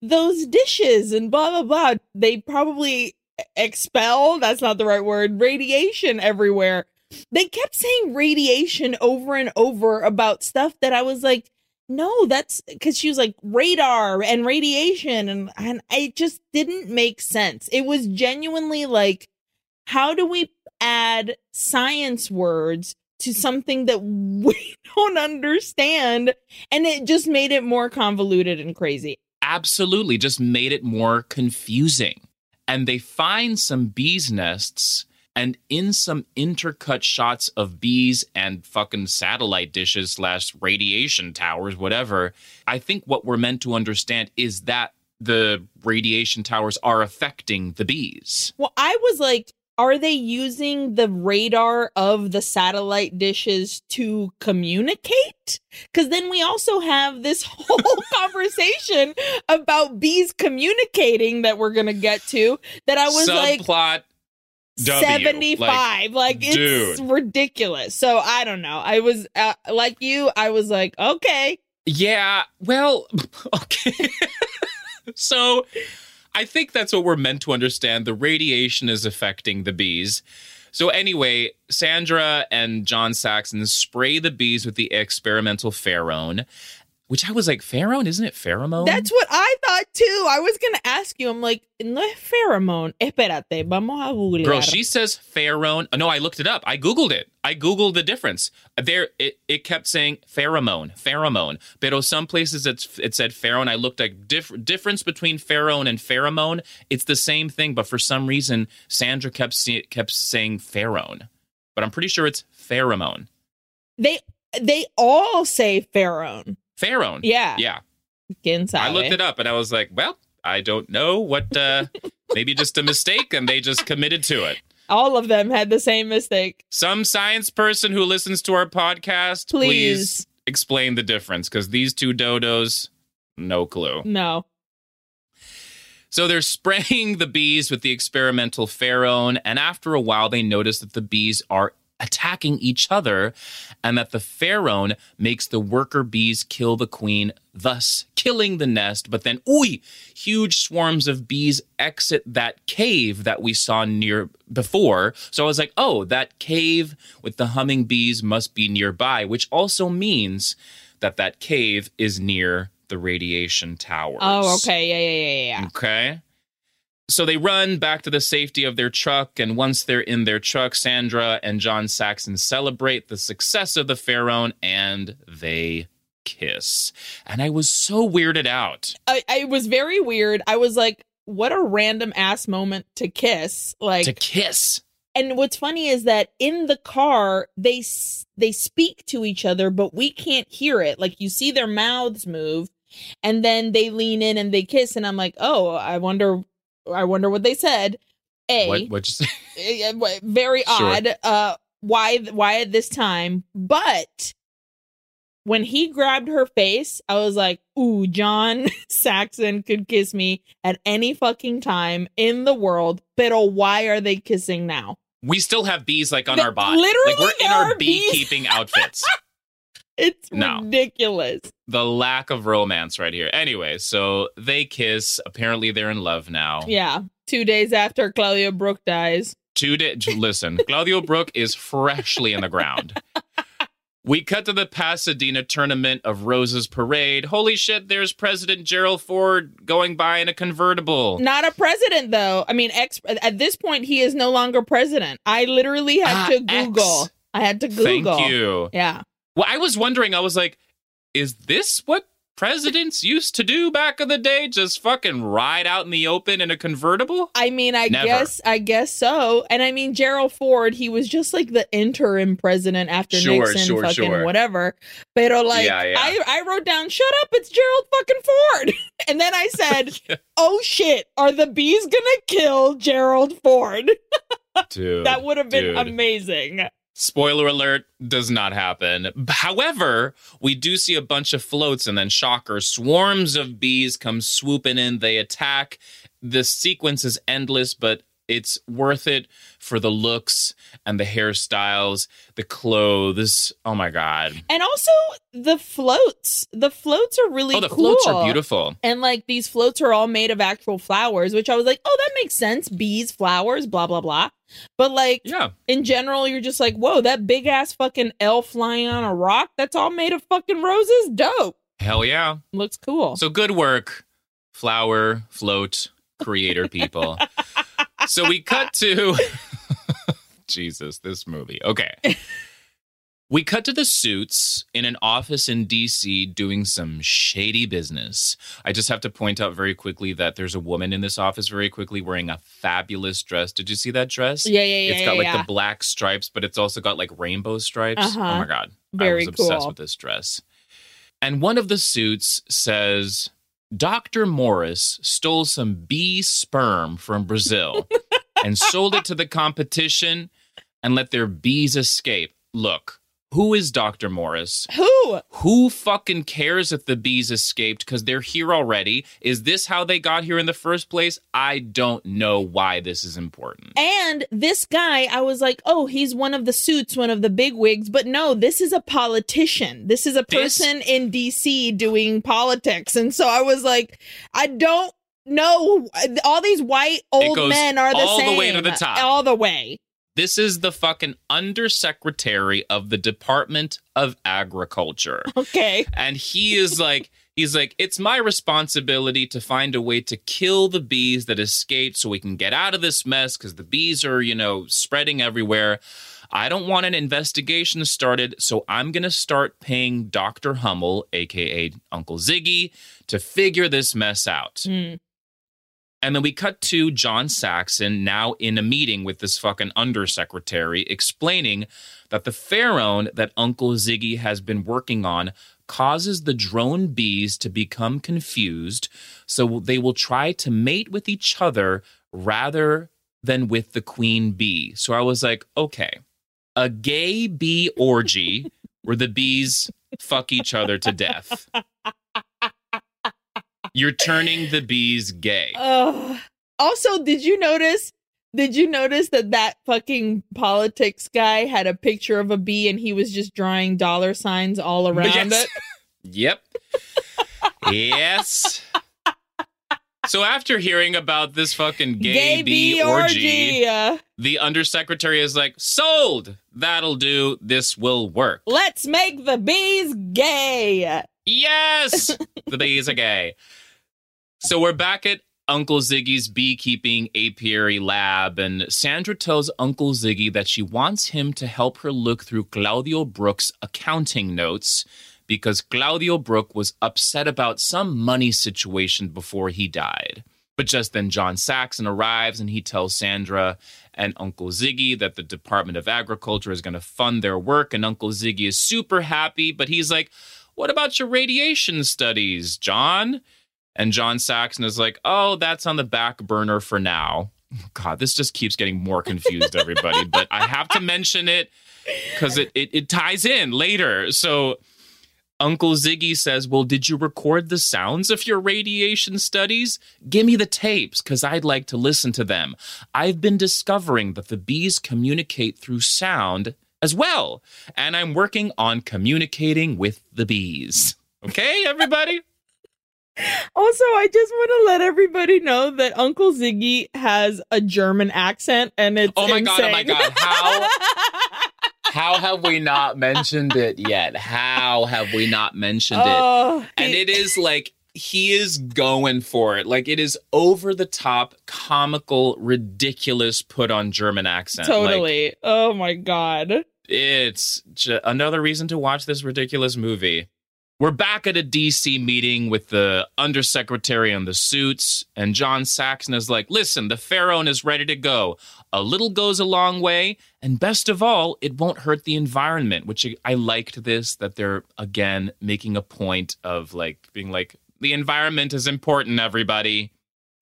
those dishes and blah, blah, blah. They probably expel, that's not the right word, radiation everywhere. They kept saying radiation over and over about stuff that I was like, no, that's because she was like radar and radiation. And, and it just didn't make sense. It was genuinely like, how do we add science words to something that we (laughs) don't understand? And it just made it more convoluted and crazy. Absolutely, just made it more confusing. And they find some bees' nests, and in some intercut shots of bees and fucking satellite dishes slash radiation towers, whatever, I think what we're meant to understand is that the radiation towers are affecting the bees. Well, I was like, are they using the radar of the satellite dishes to communicate? Because then we also have this (laughs) whole conversation about bees communicating that we're going to get to. That I was like, Subplot W, 75 like, it's dude. ridiculous so i don't know i was uh, like you i was like okay Yeah, well, (laughs) okay. (laughs) so I think that's what we're meant to understand. The radiation is affecting the bees. So, anyway, Sandra and John Saxon spray the bees with the experimental pherone, which I was like, pherone? Isn't it pheromone? that's what i thought too i was gonna ask you i'm like no pheromone espérate vamos a googlear Girl, she says pherone. No, I looked it up. I Googled it. I Googled the difference. There, it, it kept saying pheromone, pheromone. But some places it's, it said pherone. I looked at diff, difference between pherone and pheromone. It's the same thing, but for some reason, Sandra kept see, kept saying pherone. But I'm pretty sure it's pheromone. they they all say pherone yeah Yeah. Quién I looked it up and I was like, well, I don't know what, uh, (laughs) maybe just a mistake and they just committed to it. all of them had the same mistake some science person who listens to our podcast, please, Please. explain the difference because these two dodos, no clue. no So they're spraying (laughs) the bees with the experimental pherone, and after a while, they notice that the bees are attacking each other and that the pherone makes the worker bees kill the queen, thus killing the nest. But then, ooh, huge swarms of bees exit that cave that we saw near before. So I was like, oh, that cave with the humming bees must be nearby, which also means that that cave is near the radiation towers. oh okay yeah yeah yeah yeah, yeah Okay. So they run back to the safety of their truck, and once they're in their truck, Sandra and John Saxon celebrate the success of the pherone and they kiss. And I was so weirded out. I, I was very weird i was like what a random ass moment to kiss like to kiss. and what's funny is that in the car they they speak to each other but we can't hear it like you see their mouths move and then they lean in and they kiss and i'm like oh i wonder i wonder what they said a (laughs) What what eh, eh, very Sure. odd uh why why at this time but when he grabbed her face, I was like, ooh, John (laughs) Saxon could kiss me at any fucking time in the world. But why are they kissing now? We still have bees like on The- our body. literally like we're in our beekeeping outfits. (laughs) It's No. ridiculous. the lack of romance right here. Anyway, so they kiss. Apparently, they're in love now. Yeah. Two days after Claudio Brook dies. Two days. Listen, (laughs) Claudio Brook is freshly in the ground. (laughs) We cut to the Pasadena tournament of Roses Parade. Holy shit, there's President Gerald Ford going by in a convertible. Not a president, though. I mean, ex. At this point, he is no longer president. I literally had Ah, to Google. ex. I had to Google. Thank you. Yeah. Well, I was wondering, I was like, is this what presidents used to do back in the day? Just fucking ride out in the open in a convertible? I mean, I Never. guess, I guess so. And I mean, Gerald Ford, he was just like the interim president after Sure, Nixon, sure, fucking sure. whatever. But like, Yeah, yeah. I, I wrote down, "Shut up, it's Gerald fucking Ford," (laughs) and then I said, (laughs) "Oh shit, are the bees gonna kill Gerald Ford?" (laughs) Dude. that would have been dude. amazing. Spoiler alert, does not happen. However, we do see a bunch of floats and then shocker, swarms of bees come swooping in. They attack. The sequence is endless, but it's worth it for the looks and the hairstyles, the clothes. Oh my god. And also the floats. The floats are really Oh, the cool. floats are beautiful. And like these floats are all made of actual flowers, which I was like, oh, that makes sense. Bees, flowers, blah, blah, blah. But like Yeah. in general, you're just like, whoa, that big ass fucking elf flying on a rock, that's all made of fucking roses? Dope. Hell yeah. Looks cool. So good work, flower, float, creator people. (laughs) so we cut to Jesus, this movie. Okay. (laughs) We cut to the suits in an office in DC doing some shady business. I just have to point out very quickly that there's a woman in this office very quickly wearing a fabulous dress. Did you see that dress? yeah, yeah, yeah. It's got yeah, like yeah. the black stripes, but it's also got like rainbow stripes. Uh-huh. Oh my god. Very I was obsessed cool. with this dress. And one of the suits says, Dr. Morris stole some bee sperm from Brazil (laughs) and sold it to the competition and let their bees escape. Look, who is Dr. Morris? Who? Who fucking cares if the bees escaped because they're here already? Is this how they got here in the first place? I don't know why this is important. And this guy, I was like, oh, he's one of the suits, one of the big wigs. But no, this is a politician. This is a This- person in DC doing politics. And so I was like, I don't know. All these white old men are the same. all the way to the top. All the way. This is the fucking undersecretary of the Department of Agriculture. (laughs) Okay. And he is like, he's like, it's my responsibility to find a way to kill the bees that escaped so we can get out of this mess because the bees are, you know, spreading everywhere. I don't want an investigation started, so I'm going to start paying Dr. Hummel, aka Uncle Ziggy, to figure this mess out. Hmm. And then we cut to John Saxon now in a meeting with this fucking undersecretary explaining that the pherone that Uncle Ziggy has been working on causes the drone bees to become confused, so they will try to mate with each other rather than with the queen bee. So I was like, okay, a gay bee orgy where the bees fuck each other to death. (laughs) You're turning the bees gay. Also, did you notice? Did you notice that that fucking politics guy had a picture of a bee and he was just drawing dollar signs all around Yes. it? (laughs) Yep. yes. So after hearing about this fucking gay, bee, orgy, Uh, the undersecretary is like, "Sold. That'll do. This will work." let's make the bees gay. Yes, (laughs) the bees are gay. So we're back at Uncle Ziggy's beekeeping apiary lab, and Sandra tells Uncle Ziggy that she wants him to help her look through Claudio Brook's accounting notes because Claudio Brook was upset about some money situation before he died. But just then, John Saxon arrives and he tells Sandra and Uncle Ziggy that the Department of Agriculture is going to fund their work. And Uncle Ziggy is super happy, but he's like, What about your radiation studies, John? And John Saxon is like, Oh, that's on the back burner for now. God, this just keeps getting more confused, everybody. but I have to mention it because it, it, it ties in later. So Uncle Ziggy says, Well, did you record the sounds of your radiation studies? Give me the tapes, because I'd like to listen to them. I've been discovering that the bees communicate through sound as well, and I'm working on communicating with the bees. Okay, everybody? Also, I just want to let everybody know that Uncle Ziggy has a German accent, and it's Oh my insane. God, oh my God. How (laughs) how have we not mentioned it yet? How have we not mentioned it? oh, And he- it is like he is going for it. Like it is over the top, comical, ridiculous put on German accent. Like, totally. oh my god. it's another reason to watch this ridiculous movie. We're back at a DC meeting with the undersecretary and the suits, and John Saxon is like, listen, the pherone is ready to go. A little goes a long way, and best of all, it won't hurt the environment, which I liked this, that they're again making a point of like being like, the environment is important, everybody.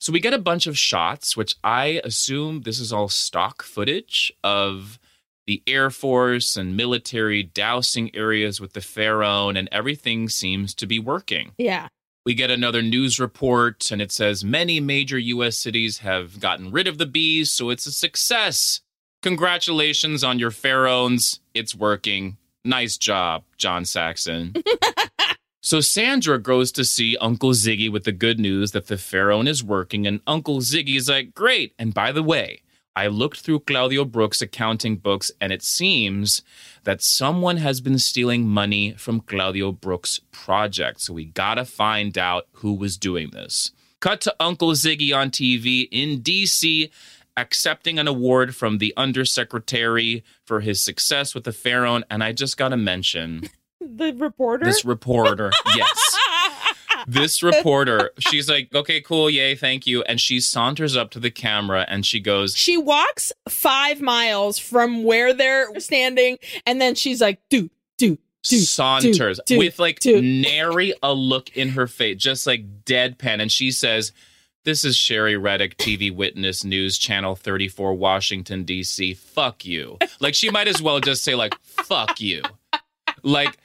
So we get a bunch of shots, which I assume this is all stock footage of the Air Force and military dousing areas with the pherone, and everything seems to be working. Yeah. We get another news report, and it says many major U.S. cities have gotten rid of the bees, so it's a success. Congratulations on your pherones. It's working. Nice job, John Saxon. (laughs) so Sandra goes to see Uncle Ziggy with the good news that the pherone is working, and Uncle Ziggy's like, Great. And by the way, I looked through Claudio Brook's accounting books, and it seems that someone has been stealing money from Claudio Brook's project. So we gotta find out who was doing this. Cut to Uncle Ziggy on TV in DC, accepting an award from the undersecretary for his success with the pherone. And I just gotta mention (laughs) The reporter. this reporter. (laughs) yes this reporter, she's like, okay, cool, yay, thank you. And she saunters up to the camera and she goes, she walks five miles from where they're standing, and then she's like, "Dude, dude, dude." saunters with like nary a look in her face, just like deadpan. And she says, This is Sherry Reddick, TV Witness News, Channel 34, Washington, D.C. Fuck you. Like, she might as well just say, like, fuck you. Like,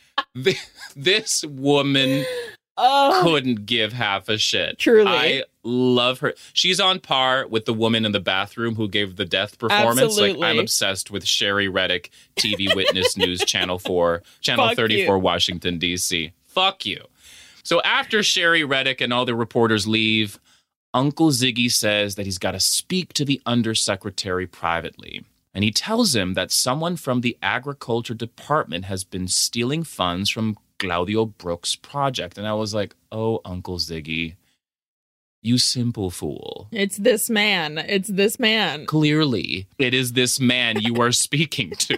th- this woman Oh, couldn't give half a shit. Truly. I love her. She's on par with the woman in the bathroom who gave the death performance. Like I'm obsessed with Sherry Reddick, TV (laughs) Witness News, Channel 4, Channel Fuck 34, you. Washington, D.C. Fuck you. So after Sherry Reddick and all the reporters leave, Uncle Ziggy says that he's got to speak to the undersecretary privately. And he tells him that someone from the agriculture department has been stealing funds from Claudio Brook's project. And I was like, oh, Uncle Ziggy, you simple fool. it's this man. It's this man. Clearly, it is this man you are (laughs) speaking to.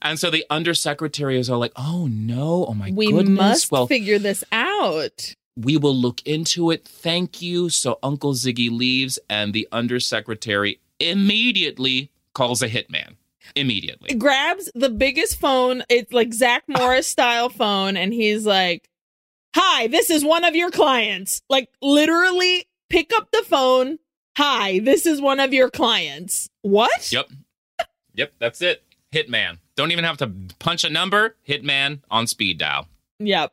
And so the undersecretary is all like, oh no, oh my God. We goodness. must well, figure this out. we will look into it. Thank you. So Uncle Ziggy leaves, and the undersecretary immediately calls a hitman. Immediately. grabs the biggest phone. It's like Zach Morris style phone, and he's like, "Hi, this is one of your clients." Like literally, pick up the phone. Hi, this is one of your clients. What? Yep. Yep, that's it. Hitman. Don't even have to punch a number. Hitman on speed dial. Yep.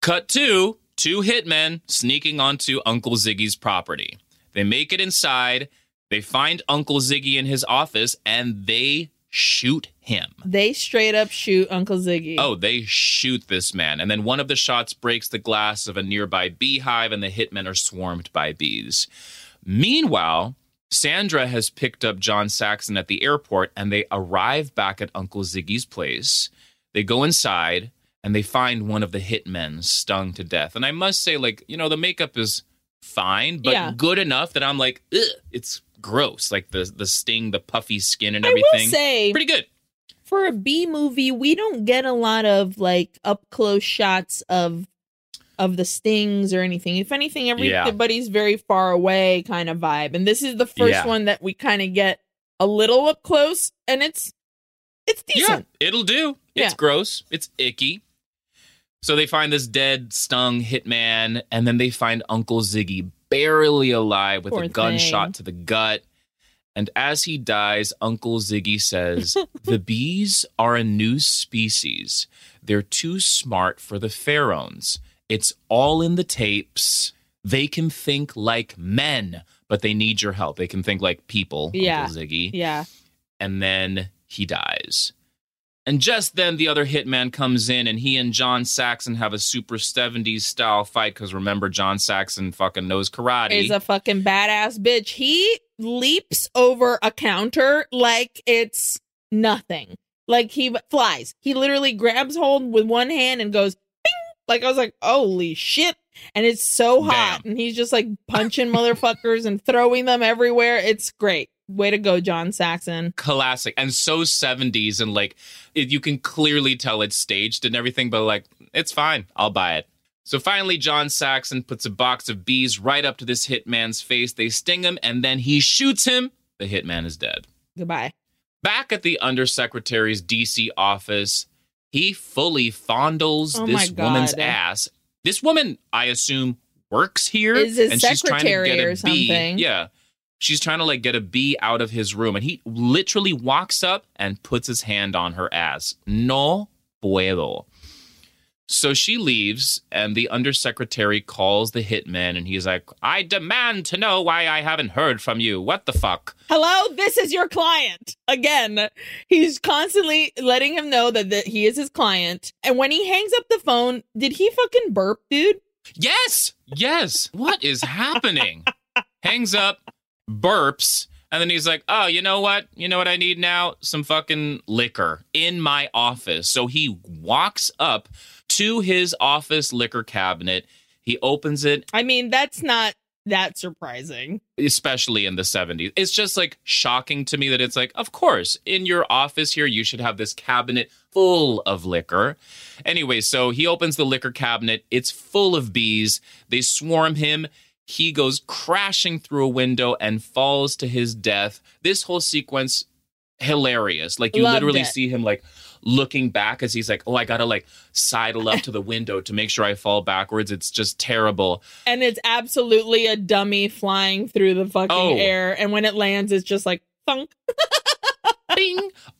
Cut two, two hitmen sneaking onto Uncle Ziggy's property. They make it inside. They find Uncle Ziggy in his office and they shoot him. They straight up shoot Uncle Ziggy. Oh, they shoot this man. And then one of the shots breaks the glass of a nearby beehive, and the hitmen are swarmed by bees. Meanwhile, Sandra has picked up John Saxon at the airport, and they arrive back at Uncle Ziggy's place. They go inside, and they find one of the hitmen stung to death. And I must say, like, you know, the makeup is fine, but Yeah. good enough that I'm like, Ugh, it's gross. Like the the sting, the puffy skin, and everything. I will say, Pretty good. for a B movie, we don't get a lot of like up close shots of of the stings or anything. If anything, Yeah. everybody's very far away kind of vibe. And this is the first Yeah. one that we kind of get a little up close, and it's it's decent. Yeah, it'll do. It's Yeah. gross. It's icky. So they find this dead, stung hitman, and then they find Uncle Ziggy barely alive with Poor a gunshot thing. to the gut. And as he dies, Uncle Ziggy says, (laughs) The bees are a new species. They're too smart for the pherones. It's all in the tapes. They can think like men, but they need your help. They can think like people, Yeah. Uncle Ziggy. Yeah. And then he dies. And just then, the other hitman comes in, and he and John Saxon have a super 70s style fight. Because remember, John Saxon fucking knows karate. Is a fucking badass bitch. He leaps over a counter like it's nothing. Like he flies. He literally grabs hold with one hand and goes, Bing! like I was like, holy shit. And it's so hot. Damn. And he's just like punching motherfuckers and throwing them everywhere. It's great. Way to go, John Saxon. classic and so 70s and like it, you can clearly tell it's staged and everything but like it's fine. I'll buy it. So finally john saxon puts a box of bees right up to this hitman's face. They sting him and then he shoots him. The hitman is dead. Goodbye. back at the undersecretary's dc office he fully fondles Oh this woman's ass. This woman i assume works here Is his and she's trying to secretary get a or bee. something. yeah she's trying to like get a bee out of his room and he literally walks up and puts his hand on her ass no puedo so she leaves and the undersecretary calls the hitman and he's like i demand to know why i haven't heard from you what the fuck Hello, this is your client. Again, he's constantly letting him know that, that he is his client. And when he hangs up the phone, did he fucking burp, dude? yes yes what is happening (laughs) hangs up burps and then he's like oh you know what you know what i need now some fucking liquor in my office so he walks up to his office liquor cabinet he opens it I mean, that's not that surprising. especially in the 70s. It's just like shocking to me that it's like, of course, in your office here, you should have this cabinet full of liquor. Anyway, so he opens the liquor cabinet, it's full of bees. They swarm him. He goes crashing through a window and falls to his death. This whole sequence, hilarious. Like, you Loved literally it. see him like looking back as he's like, oh, I gotta like sidle up to the window to make sure I fall backwards. It's just terrible. And it's absolutely a dummy flying through the fucking Oh. air. And when it lands, it's just like thunk. (laughs)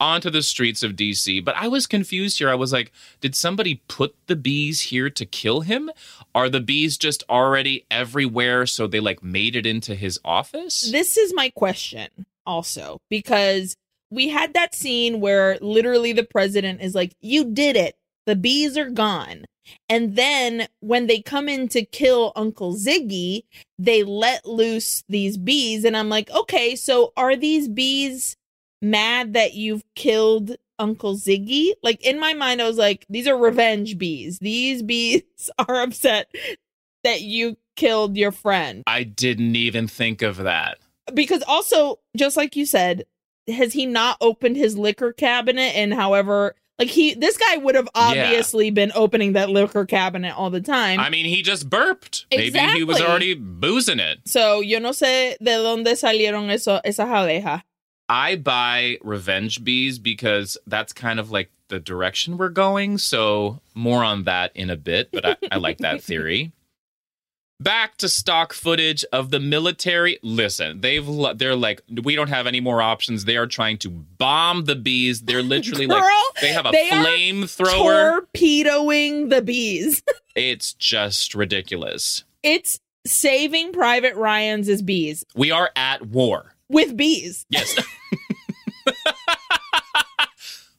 onto the streets of DC. But I was confused here. I was like, did somebody put the bees here to kill him? Are the bees just already everywhere so they like made it into his office? This is my question also, because we had that scene where literally the president is like, You did it. The bees are gone. And then when they come in to kill Uncle Ziggy, they let loose these bees. And I'm like, okay, so are these bees mad that you've killed Uncle Ziggy? Like in my mind, I was like, these are revenge bees. These bees (laughs) are upset that you killed your friend I didn't even think of that. because also just like you said has he not opened his liquor cabinet and however like he this guy would have obviously been opening that liquor cabinet all the time I mean, he just burped. Maybe he was already boozing it. so yo no sé de dónde salieron eso esas abejas I buy revenge bees because that's kind of like the direction we're going. So more on that in a bit, but I, I like that theory. (laughs) Back to stock footage of the military. Listen, they've they're like we don't have any more options. They are trying to bomb the bees. They're literally like they have a they flamethrower. torpedoing the bees (laughs) It's just ridiculous. it's saving private ryan's is bees We are at war. With bees Yes. (laughs)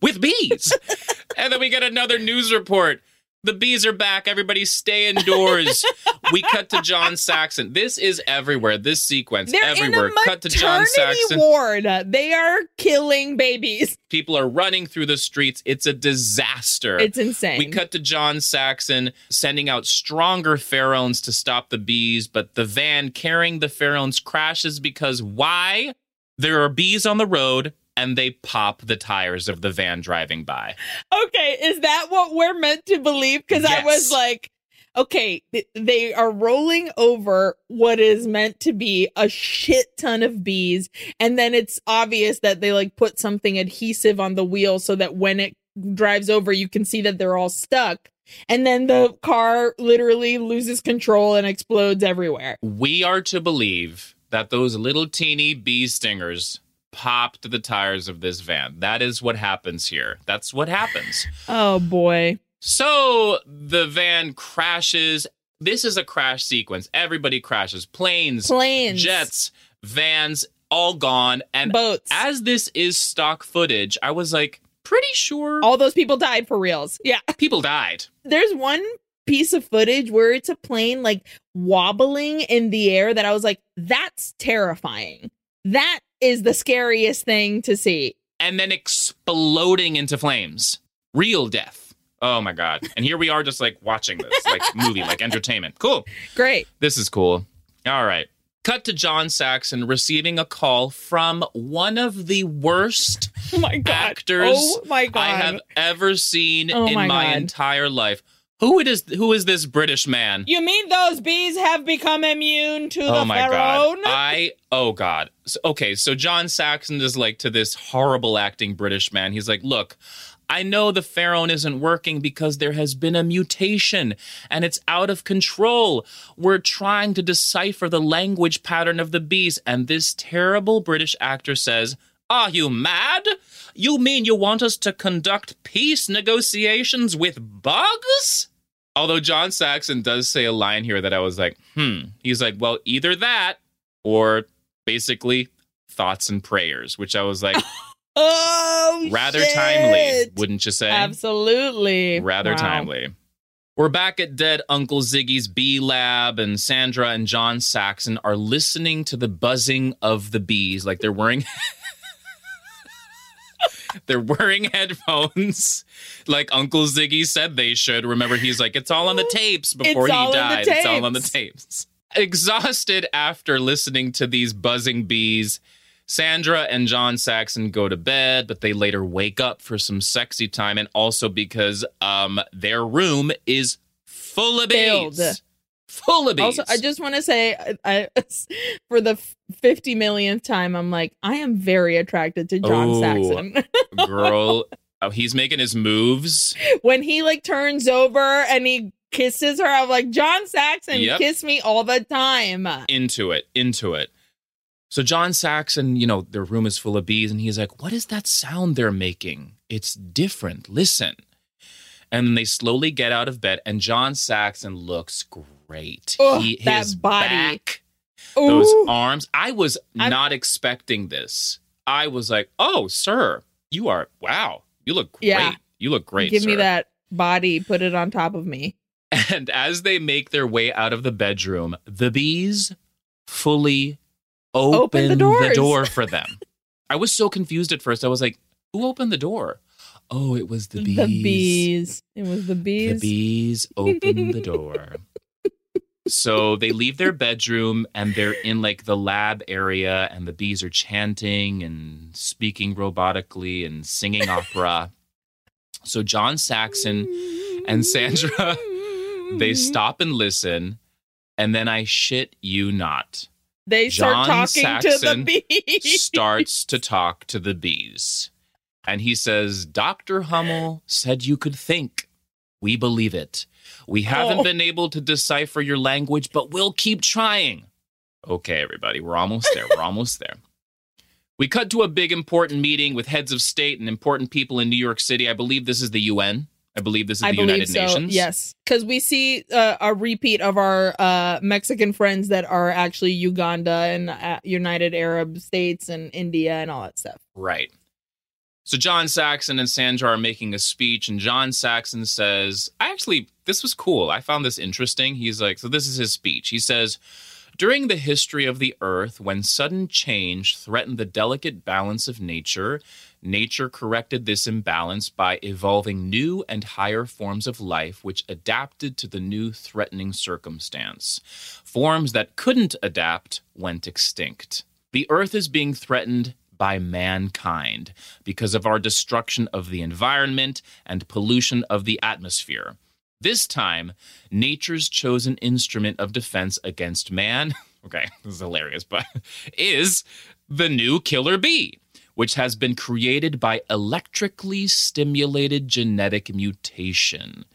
With bees. (laughs) and then we get another news report. The bees are back. Everybody stay indoors. (laughs) we cut to John Saxon. This is everywhere. This sequence they're everywhere. cut to John Saxon. ward they are killing babies People are running through the streets. It's a disaster. it's insane We cut to John Saxon sending out stronger pherones to stop the bees, but the van carrying the pherones crashes because why? There are bees on the road and they pop the tires of the van driving by. Okay, is that what we're meant to believe? Because I was like, okay, th- they are rolling over what is meant to be a shit ton of bees, and then it's obvious that they like put something adhesive on the wheel so that when it drives over, you can see that they're all stuck. And then the car literally loses control and explodes everywhere. We are to believe that those little teeny bee stingers popped the tires of this van. That is what happens here. That's what happens. Oh boy. So the van crashes. This is a crash sequence. Everybody crashes. Planes, Planes. jets, vans, all gone. And boats. as this is stock footage, I was like, pretty sure All those people died for reals. Yeah. (laughs) people died. There's one piece of footage where it's a plane like wobbling in the air that I was like, that's terrifying. That is the scariest thing to see. And then exploding into flames. Real death. Oh my God. And here we are just like watching this, like (laughs) movie, like entertainment. Cool. Great. This is cool. All right. Cut to John Saxon receiving a call from one of the worst Oh my god. actors Oh my god. I have ever seen Oh in my my, entire life. Who it is who is this British man? You mean those bees have become immune to oh the my pherone? god. I oh god. So, okay, so John Saxon is like to this horrible acting British man. He's like, "Look, I know the pherone isn't working because there has been a mutation and it's out of control. We're trying to decipher the language pattern of the bees and this terrible British actor says, "Are you mad? You mean you want us to conduct peace negotiations with bugs?" Although John Saxon does say a line here that I was like, "Hmm." He's like, "Well, either that or basically thoughts and prayers," which I was like, (laughs) oh, rather shit. timely, wouldn't you say? Absolutely. Rather Wow. timely. We're back at dead Uncle Ziggy's bee lab, and Sandra and John Saxon are listening to the buzzing of the bees. Like they're wearing. They're wearing headphones like Uncle Ziggy said they should. Remember, he's like, it's all on the tapes before It's he all in the died. It's all on the tapes. tapes. Exhausted after listening to these buzzing bees, Sandra and John Saxon go to bed, but they later wake up for some sexy time, and also because um their room is full of bees. Full of bees. Also, I just want to say, I, I, (laughs) for the fifty millionth time, I'm like, I am very attracted to John Oh. Saxon. (laughs) girl. Oh, he's making his moves. when he like turns over and he kisses her, I'm like, John Saxon, Yep. kiss me all the time. into it, into it. So John Saxon, you know, their room is full of bees, and he's like, "What is that sound they're making? It's different. Listen." And then they slowly get out of bed, and John Saxon looks great. Ugh, he, that body. back, those arms. I was I'm- not expecting this. I was like, "Oh, sir, you are wow. You look great. Yeah. You look great. Give me that body, put it on top of me. And as they make their way out of the bedroom, the bees fully open, Open the the, door (laughs) for them. I was so confused at first. I was like, who opened the door? Oh, it was the bees. The bees. It was the bees. The bees opened the door. (laughs) So they leave their bedroom and they're in like the lab area, and the bees are chanting and speaking robotically and singing opera. So John Saxon and Sandra, (laughs) they stop and listen, and then I shit you not, They start John talking Saxon to the (laughs) bees. starts to talk to the bees. And he says, Dr. Hummel said you could think. We believe it. We haven't Oh. been able to decipher your language, but we'll keep trying. Okay, everybody, we're almost there. We're almost there. We cut to a big important meeting with heads of state and important people in New York City. I believe this is the UN. I believe this is I the United so. Nations. Yes, because we see uh, a repeat of our uh, Mexican friends that are actually Uganda and uh, United Arab States and India and all that stuff. Right. So John Saxon and Sandra are making a speech, and John Saxon says, I actually, this was cool. I found this interesting. He's like, so this is his speech. He says, during the history of the earth, when sudden change threatened the delicate balance of nature, nature corrected this imbalance by evolving new and higher forms of life which adapted to the new threatening circumstance. Forms that couldn't adapt went extinct. The earth is being threatened by mankind because of our destruction of the environment and pollution of the atmosphere. This time, nature's chosen instrument of defense against man, (laughs) okay, this is hilarious, but (laughs) is the new killer bee, which has been created by electrically stimulated genetic mutation.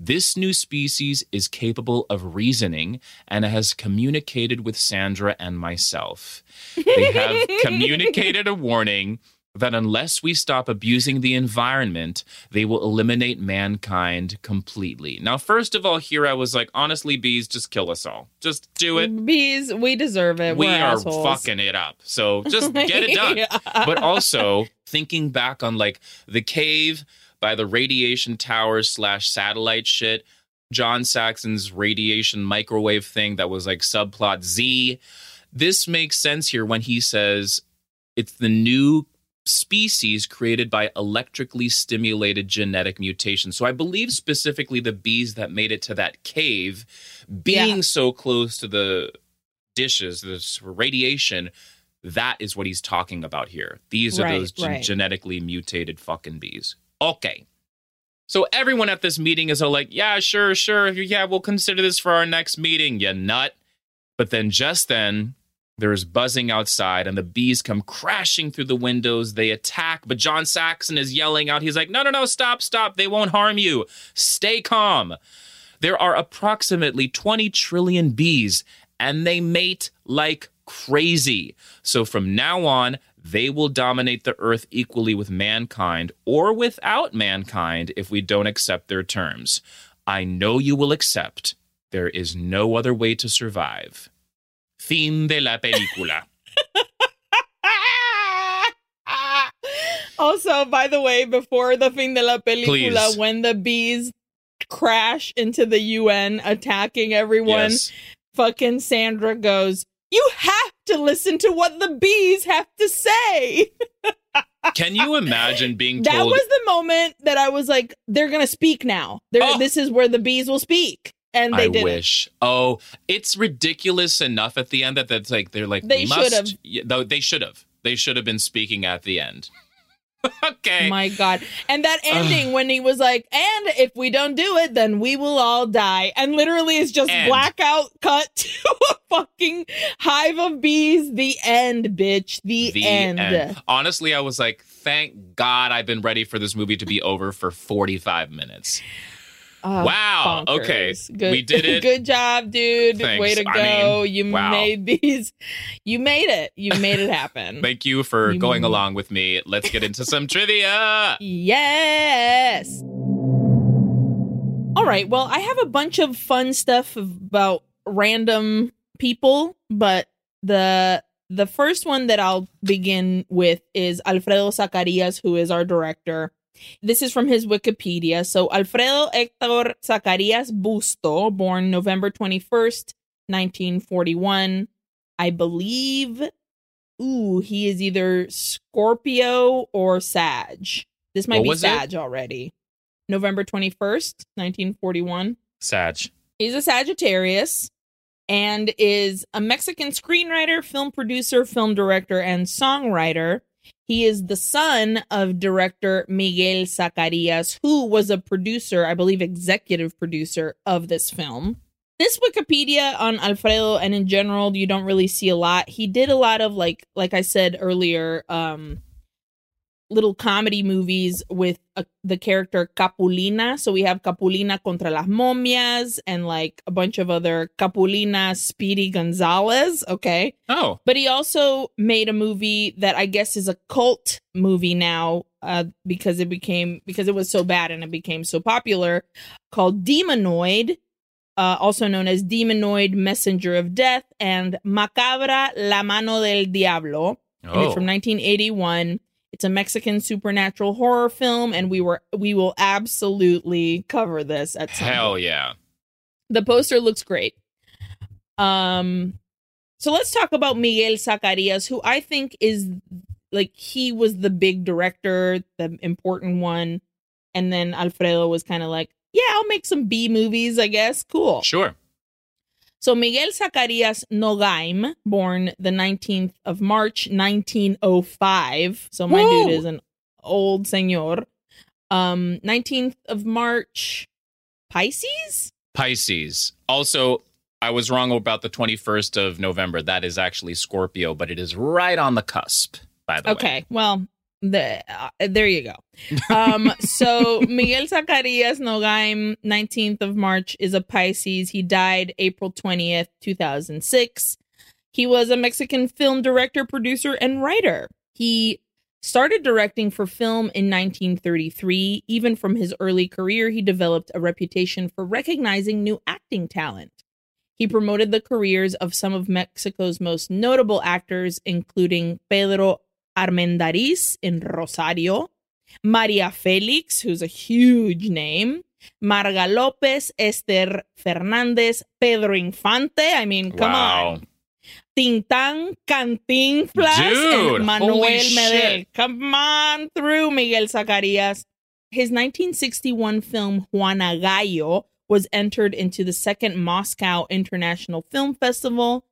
This new species is capable of reasoning and has communicated with Sandra and myself. They have (laughs) communicated a warning that unless we stop abusing the environment, they will eliminate mankind completely. Now, first of all, here I was like, honestly, bees, just kill us all. Just do it. Bees, we deserve it. We We're are assholes. fucking it up. So just (laughs) get it done. Yeah. But also thinking back on like the cave by the radiation tower slash satellite shit. John Saxon's radiation microwave thing that was like subplot Z. This makes sense here when he says it's the new species created by electrically stimulated genetic mutation. So I believe specifically the bees that made it to that cave, being Yeah. so close to the dishes, this radiation, that is what he's talking about here. These are Right, those gen- right. genetically mutated fucking bees. Okay. So everyone at this meeting is all like, yeah, sure, sure. Yeah, we'll consider this for our next meeting, you nut. But then just then, there's buzzing outside and the bees come crashing through the windows. They attack, but John Saxon is yelling out. He's like, no, no, no, stop, stop. They won't harm you. Stay calm. There are approximately 20 trillion bees and they mate like crazy. So from now on, they will dominate the earth equally with mankind or without mankind if we don't accept their terms. I know you will accept. There is no other way to survive. Fin de la película. (laughs) also, by the way, before the fin de la película, Please. when the bees crash into the UN attacking everyone, yes. fucking Sandra goes, You have to listen to what the bees have to say. (laughs) Can you imagine being That was the moment that I was like, They're going to speak now. Oh. This is where the bees will speak. And they I didn't. wish. Oh, it's ridiculous enough at the end that that's like they're like They must. should've. Though they should have. They should have been speaking at the end. (laughs) okay. My God. And that ending when he was like, and if we don't do it, then we will all die. And literally it's just End. blackout cut (laughs) to a fucking hive of bees. The end, bitch. The, the end. end. Honestly, I was like, thank God I've been ready for this movie to be over for 45 minutes. Oh, wow. bonkers. Okay. Good, We did it. (laughs) Good job, dude. Thanks. Way to I go. mean, you wow. made these. You made it. You made it happen. (laughs) Thank you for You- going along with me. Let's get into some trivia. Yes. All right. Well, I have a bunch of fun stuff about random people, but the the first one that I'll begin with is Alfredo Zacarias, who is our director. This is from his Wikipedia. So Alfredo Hector Zacarias Busto, born November 21st, 1941. I believe ooh, he is either Scorpio or Sag. This might What be was it? Sag already. November 21st, 1941. Sag. He's a Sagittarius and is a Mexican screenwriter, film producer, film director, and songwriter. He is the son of director Miguel Zacarias, who was a producer, I believe, executive producer of this film. This Wikipedia on Alfredo and in general, you don't really see a lot. He did a lot of like, like I said earlier, um, little comedy movies with uh the character Capulina. So we have Capulina contra las momias and like a bunch of other Capulina Speedy Gonzalez. Okay. Oh, But he also made a movie that I guess is a cult movie now uh, because it became, because it was so bad and it became so popular called Demonoid. Uh, also known as Demonoid Messenger of Death and Macabra La Mano del Diablo oh. it's from 1981. It's a Mexican supernatural horror film, and we were we will absolutely cover this at some Hell point. yeah. The poster looks great. Um, so let's talk about Miguel Zacarias, who I think is like he was the big director, the important one, and then Alfredo was kind of like, yeah, I'll make some B movies, I guess. Cool. Sure. So Miguel Zacarias Nogaim, born the 19th of March, 1905. So my dude is an old señor. Um, 19th of March, Pisces? Pisces. Also, I was wrong about the 21st of November. That is actually Scorpio, but it is right on the cusp, by the way. Okay, well, the uh, there you go. Um, so (laughs) Miguel Zacarias Nogaim, 19th of March, is a Pisces. He died April 20th, 2006. He was a Mexican film director, producer, and writer. He started directing for film in 1933. Even from his early career, he developed a reputation for recognizing new acting talent. He promoted the careers of some of Mexico's most notable actors, including Pedro Armendariz in Rosario, Maria Felix, who's a huge name, Marga Lopez, Esther Fernandez, Pedro Infante. I mean, come Wow. on. Tintán, Cantinflas, and Manuel Medel. Come on through, Miguel Zacarias. His 1961 film Juana Gallo was entered into the second Moscow International Film Festival,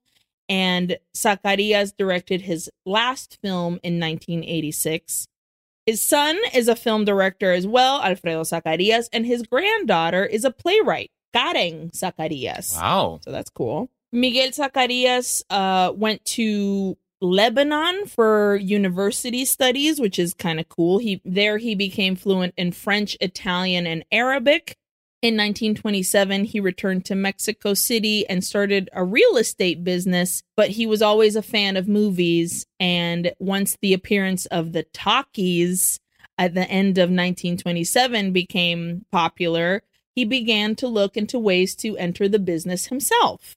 and Zacarias directed his last film in 1986. His son is a film director as well, Alfredo Zacarias, and his granddaughter is a playwright, Karen Zacarias. Wow. So that's cool. Miguel Zacarias uh, went to Lebanon for university studies, which is kind of cool. He there he became fluent in French, Italian, and Arabic. In 1927, he returned to Mexico City and started a real estate business, but he was always a fan of movies. And once the appearance of the talkies at the end of 1927 became popular, he began to look into ways to enter the business himself.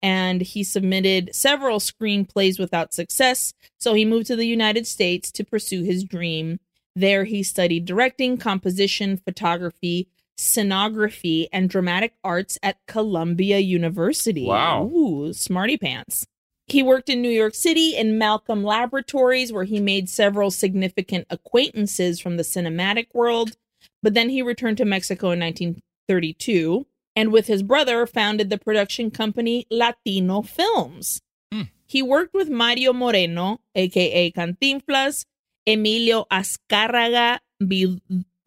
And he submitted several screenplays without success, so he moved to the United States to pursue his dream. There, he studied directing, composition, photography, scenography, and dramatic arts at Columbia University. Wow. Ooh, smarty pants. He worked in New York City in Malcolm Laboratories, where he made several significant acquaintances from the cinematic world. But then he returned to Mexico in 1932 and with his brother founded the production company Latino Films. Hmm. He worked with Mario Moreno, aka Cantinflas, Emilio Azcárraga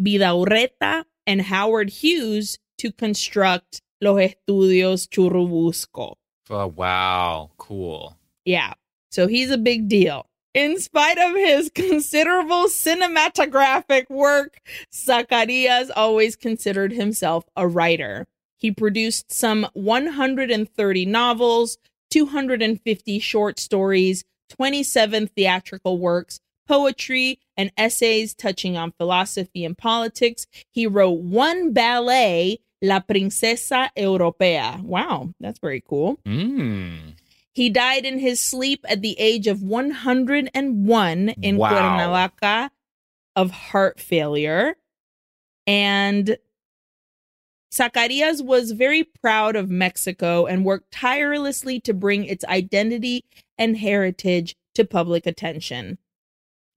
Vidaurreta, and Howard Hughes to construct Los Estudios Churubusco. Oh, wow. Cool. Yeah. So he's a big deal. In spite of his (laughs) considerable cinematographic work, Zacarias always considered himself a writer. He produced some 130 novels, 250 short stories, 27 theatrical works, poetry, and essays touching on philosophy and politics. He wrote one ballet, La Princesa Europea. Wow, that's very cool. Mm. He died in his sleep at the age of 101 in Wow. Cuernavaca of heart failure. And Zacarias was very proud of Mexico and worked tirelessly to bring its identity and heritage to public attention.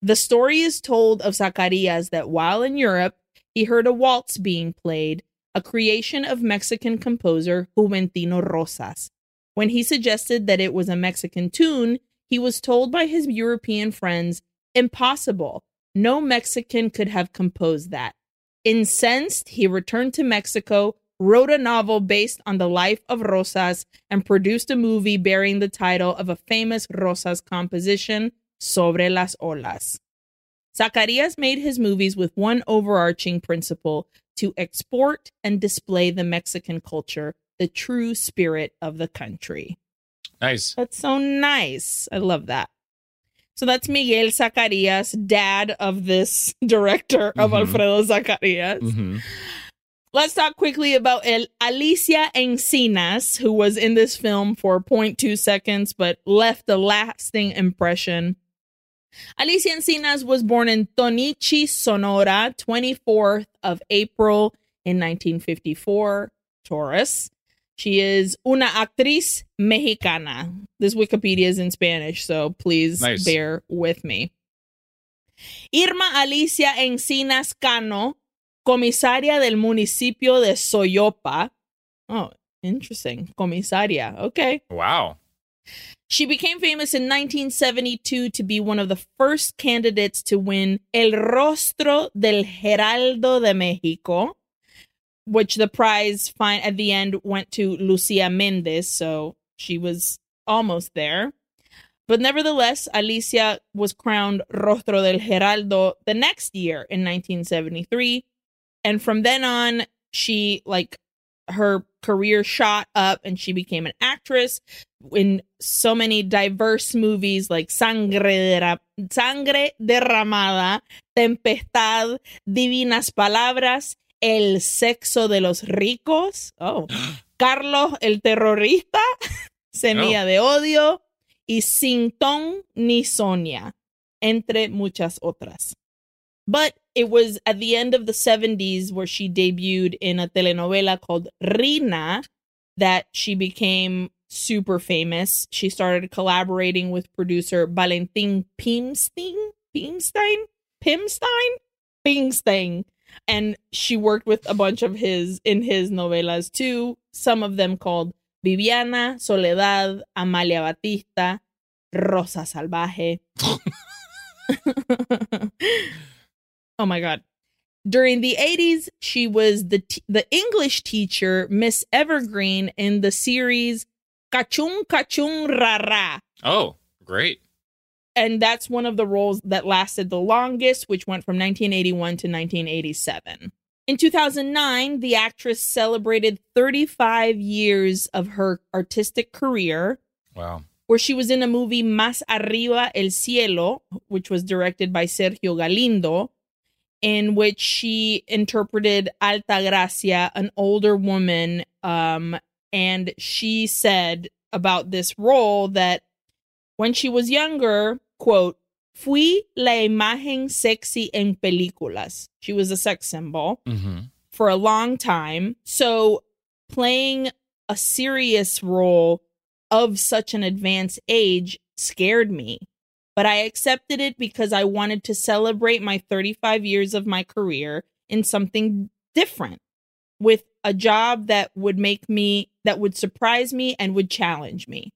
The story is told of Zacarias that while in Europe, he heard a waltz being played, a creation of Mexican composer Juventino Rosas. When he suggested that it was a Mexican tune, he was told by his European friends, impossible. No Mexican could have composed that. Incensed, he returned to Mexico, wrote a novel based on the life of Rosas, and produced a movie bearing the title of a famous Rosas composition, Sobre las Olas. Zacarias made his movies with one overarching principle to export and display the Mexican culture, the true spirit of the country. Nice. That's so nice. I love that. So that's Miguel Zacarias, dad of this (laughs) director of Mhm. Alfredo Zacarias. hmm Let's talk quickly about El- Alicia Encinas, who was in this film for 0.2 seconds but left a lasting impression. Alicia Encinas was born in Tonichi, Sonora, 24th of April in 1954, Taurus. She is una actriz mexicana. This Wikipedia is in Spanish, so please Nice. bear with me. Irma Alicia Encinas Cano, comisaria del municipio de Soyopa. Oh, interesting. Comisaria. Okay. Wow. She became famous in 1972 to be one of the first candidates to win El Rostro del Heraldo de México, which the prize fine at the end went to Lucia Mendez, so she was almost there. But nevertheless, Alicia was crowned Rostro del Heraldo the next year in 1973. And from then on, she like her career shot up and she became an actress in so many diverse movies like Sangre, de Sangre Derramada, Tempestad, Divinas Palabras, El Sexo de los Ricos, oh, (gasps) Carlos el Terrorista, Semilla oh. de Odio y Sin Ton ni Sonia, entre muchas otras. But it was at the end of the 70s where she debuted in a telenovela called Rina that she became super famous. She started collaborating with producer Valentin Pimstein, Pimstein, Pimstein, Pimstein, and she worked with a bunch of his in his novelas too. Some of them called Viviana, Soledad, Amalia Batista, Rosa Salvaje. (laughs) (laughs) oh my god. During the 80s, she was the t- the English teacher, Miss Evergreen, in the series Cachún Cachún Ra Ra. Oh, great. And that's one of the roles that lasted the longest, which went from 1981 to 1987. In 2009, the actress celebrated 35 years of her artistic career. Wow. Where she was in a movie Más Arriba el Cielo, which was directed by Sergio Galindo, in which she interpreted Alta Gracia, an older woman um, and she said about this role that when she was younger, quote, fui la imagen sexy en películas. She was a sex symbol mm-hmm. for a long time. So playing a serious role of such an advanced age scared me. But I accepted it because I wanted to celebrate my 35 years of my career in something different with a job that would make me, that would surprise me and would challenge me.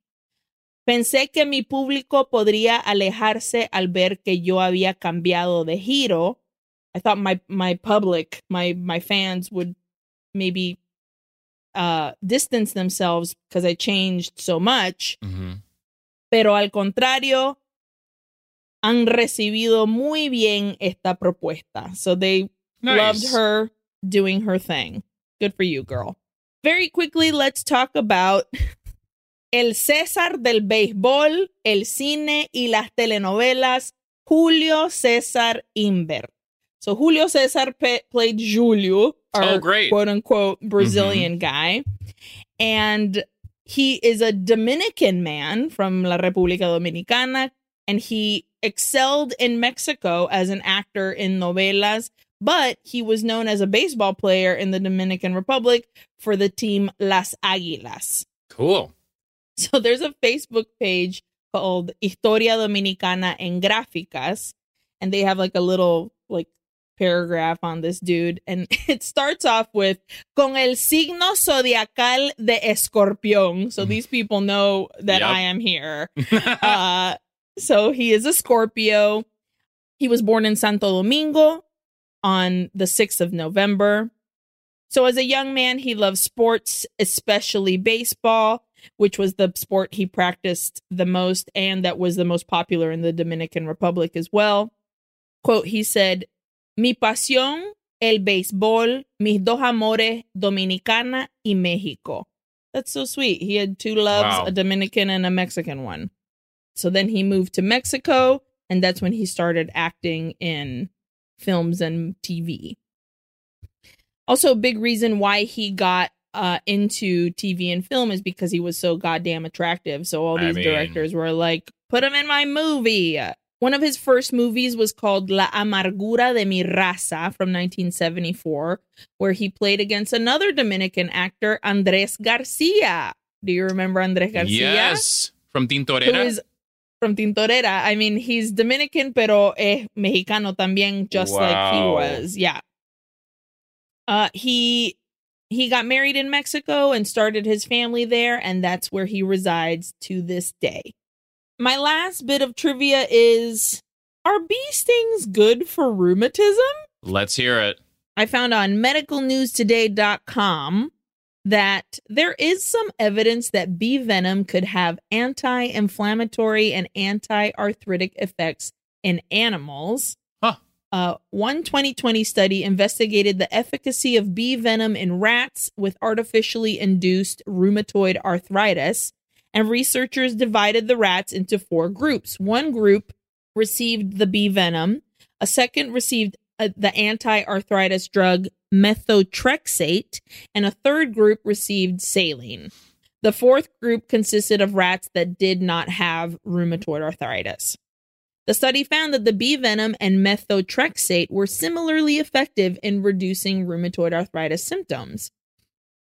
Pensé que mi público podría alejarse al ver que yo había cambiado de giro. I thought my my public, my my fans would maybe uh distance themselves because I changed so much. Mm-hmm. Pero al contrario, han recibido muy bien esta propuesta. So they nice. loved her doing her thing. Good for you, girl. Very quickly, let's talk about (laughs) el César del béisbol, el cine y las telenovelas, Julio César Imbert. So Julio César pe- played Julio, our oh, great. quote unquote Brazilian mm-hmm. guy. And he is a Dominican man from La República Dominicana, and he excelled in Mexico as an actor in novelas but he was known as a baseball player in the Dominican Republic for the team Las Águilas. Cool. So there's a Facebook page called Historia Dominicana en Gráficas, and they have like a little like paragraph on this dude, and (laughs) it starts off with con el signo zodiacal de Escorpión. So these people know that yep. I am here. (laughs) uh, so he is a Scorpio. He was born in Santo Domingo, on the 6th of November. So, as a young man, he loved sports, especially baseball, which was the sport he practiced the most and that was the most popular in the Dominican Republic as well. Quote, he said, Mi pasión, el béisbol, mis dos amores, Dominicana y México. That's so sweet. He had two loves, wow. a Dominican and a Mexican one. So then he moved to Mexico, and that's when he started acting in films and TV. Also, a big reason why he got uh, into TV and film is because he was so goddamn attractive. So all these I mean... directors were like, put him in my movie. One of his first movies was called La Amargura de mi Raza from 1974, where he played against another Dominican actor, Andres Garcia. Do you remember Andres Garcia? Yes, from Tintorera. Who is from Tintorera. I mean, he's Dominican, pero es mexicano también, just wow. like he was. Yeah. Uh, he he got married in Mexico and started his family there, and that's where he resides to this day. My last bit of trivia is Are bee stings good for rheumatism? Let's hear it. I found on medicalnewstoday.com that there is some evidence that bee venom could have anti inflammatory and anti arthritic effects in animals. Huh. Uh, one 2020 study investigated the efficacy of bee venom in rats with artificially induced rheumatoid arthritis, and researchers divided the rats into four groups. One group received the bee venom, a second received uh, the anti arthritis drug methotrexate, and a third group received saline. The fourth group consisted of rats that did not have rheumatoid arthritis. The study found that the bee venom and methotrexate were similarly effective in reducing rheumatoid arthritis symptoms.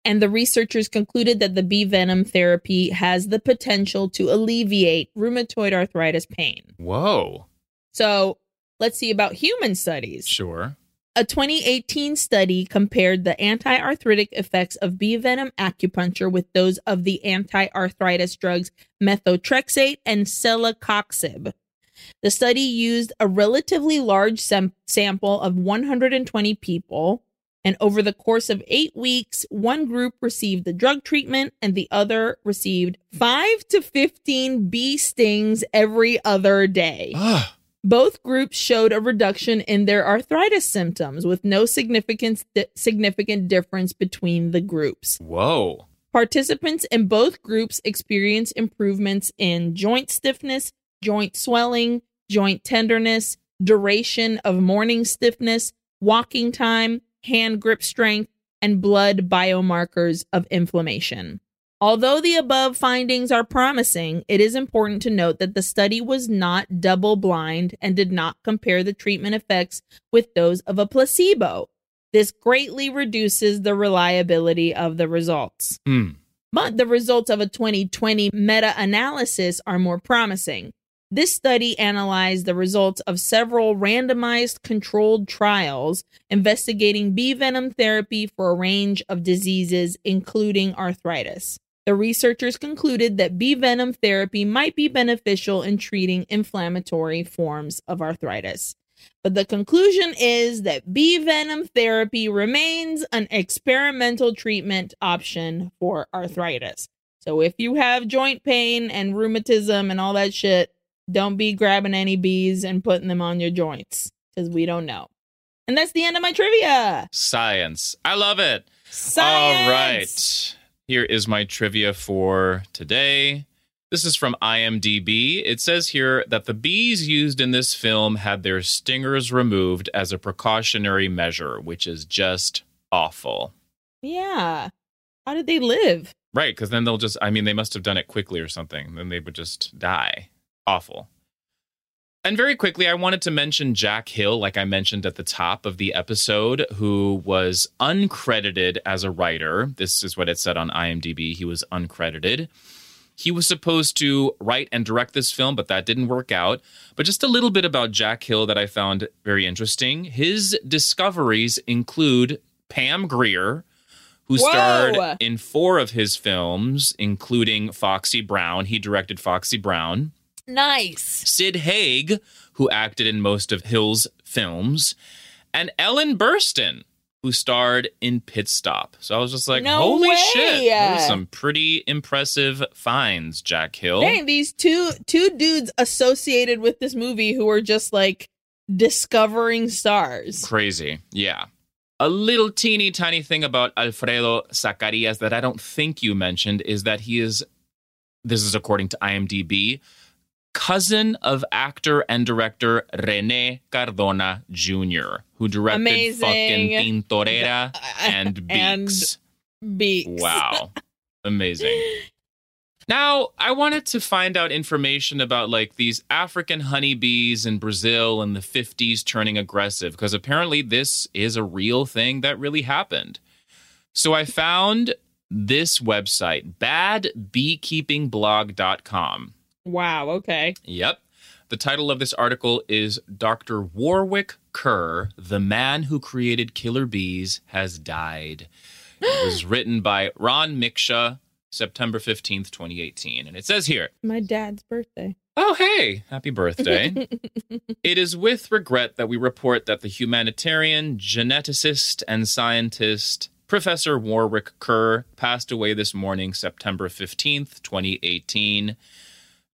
And the researchers concluded that the bee venom therapy has the potential to alleviate rheumatoid arthritis pain. Whoa. So let's see about human studies. Sure. A 2018 study compared the anti arthritic effects of bee venom acupuncture with those of the anti arthritis drugs methotrexate and celecoxib. The study used a relatively large sam- sample of 120 people, and over the course of eight weeks, one group received the drug treatment and the other received 5 to 15 bee stings every other day. Ah, Both groups showed a reduction in their arthritis symptoms with no significant significant difference between the groups. whoa. Participants in both groups experienced improvements in joint stiffness, joint swelling, joint tenderness, duration of morning stiffness, walking time, hand grip strength, and blood biomarkers of inflammation. Although the above findings are promising, it is important to note that the study was not double blind and did not compare the treatment effects with those of a placebo. This greatly reduces the reliability of the results. Hmm. But the results of a 2020 meta analysis are more promising. This study analyzed the results of several randomized controlled trials investigating bee venom therapy for a range of diseases, including arthritis. The researchers concluded that bee venom therapy might be beneficial in treating inflammatory forms of arthritis. But the conclusion is that bee venom therapy remains an experimental treatment option for arthritis. So if you have joint pain and rheumatism and all that shit, don't be grabbing any bees and putting them on your joints because we don't know. And that's the end of my trivia. Science. I love it. Science. All right. Here is my trivia for today. This is from IMDb. It says here that the bees used in this film had their stingers removed as a precautionary measure, which is just awful. Yeah. How did they live? Right, because then they'll just, I mean, they must have done it quickly or something. Then they would just die. Awful. And very quickly, I wanted to mention Jack Hill, like I mentioned at the top of the episode, who was uncredited as a writer. This is what it said on IMDb. He was uncredited. He was supposed to write and direct this film, but that didn't work out. But just a little bit about Jack Hill that I found very interesting. His discoveries include Pam Grier, who Whoa. starred in four of his films, including Foxy Brown. He directed Foxy Brown. Nice. Sid Haig, who acted in most of Hill's films, and Ellen Burstyn, who starred in Pit Stop. So I was just like, No holy way. shit. Some pretty impressive finds, Jack Hill. Dang, these two two dudes associated with this movie who are just like discovering stars. Crazy. Yeah. A little teeny tiny thing about Alfredo Zacarias that I don't think you mentioned is that he is, this is according to IMDb, cousin of actor and director Rene Cardona Jr., who directed Amazing. fucking Tintorera (laughs) and And Beaks. Beaks. Wow. Amazing. (laughs) Now, I wanted to find out information about like these African honeybees in Brazil in the 50s turning aggressive because apparently this is a real thing that really happened. So I found this website, badbeekeepingblog.com. Wow, okay. Yep. The title of this article is Dr. Warwick Kerr, the man who created killer bees, has died. It was (gasps) written by Ron Miksha, September 15th, 2018. And it says here, My dad's birthday. Oh, hey, happy birthday. (laughs) it is with regret that we report that the humanitarian, geneticist, and scientist Professor Warwick Kerr passed away this morning, September 15th, 2018.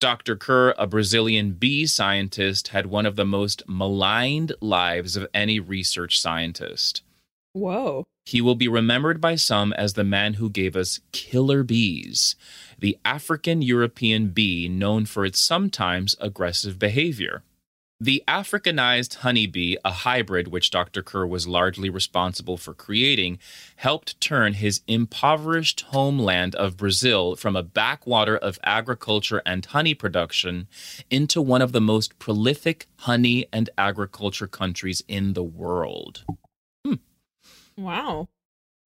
Dr. Kerr, a Brazilian bee scientist, had one of the most maligned lives of any research scientist. Whoa. He will be remembered by some as the man who gave us killer bees, the African European bee known for its sometimes aggressive behavior. The Africanized honeybee, a hybrid which Dr. Kerr was largely responsible for creating, helped turn his impoverished homeland of Brazil from a backwater of agriculture and honey production into one of the most prolific honey and agriculture countries in the world. Hmm. Wow.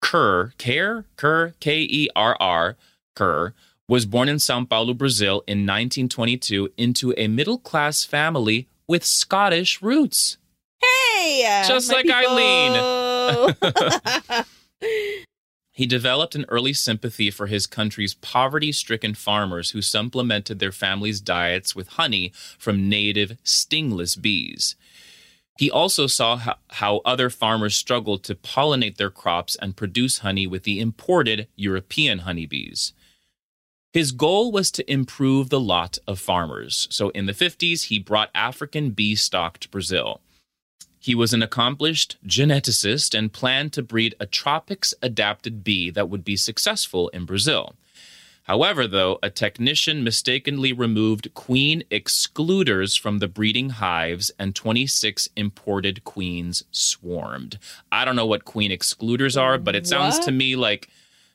Kerr, Kerr, Kerr, K E R R, Kerr, was born in Sao Paulo, Brazil in 1922 into a middle class family with Scottish roots. Hey, uh, just like people. Aileen. (laughs) he developed an early sympathy for his country's poverty stricken farmers who supplemented their families' diets with honey from native stingless bees. He also saw how, how, other farmers struggled to pollinate their crops and produce honey with the imported European honeybees. His goal was to improve the lot of farmers. So in the 50s, he brought African bee stock to Brazil. He was an accomplished geneticist and planned to breed a tropics adapted bee that would be successful in Brazil. However, though, a technician mistakenly removed queen excluders from the breeding hives and 26 imported queens swarmed. I don't know what queen excluders are, but it sounds What? to me like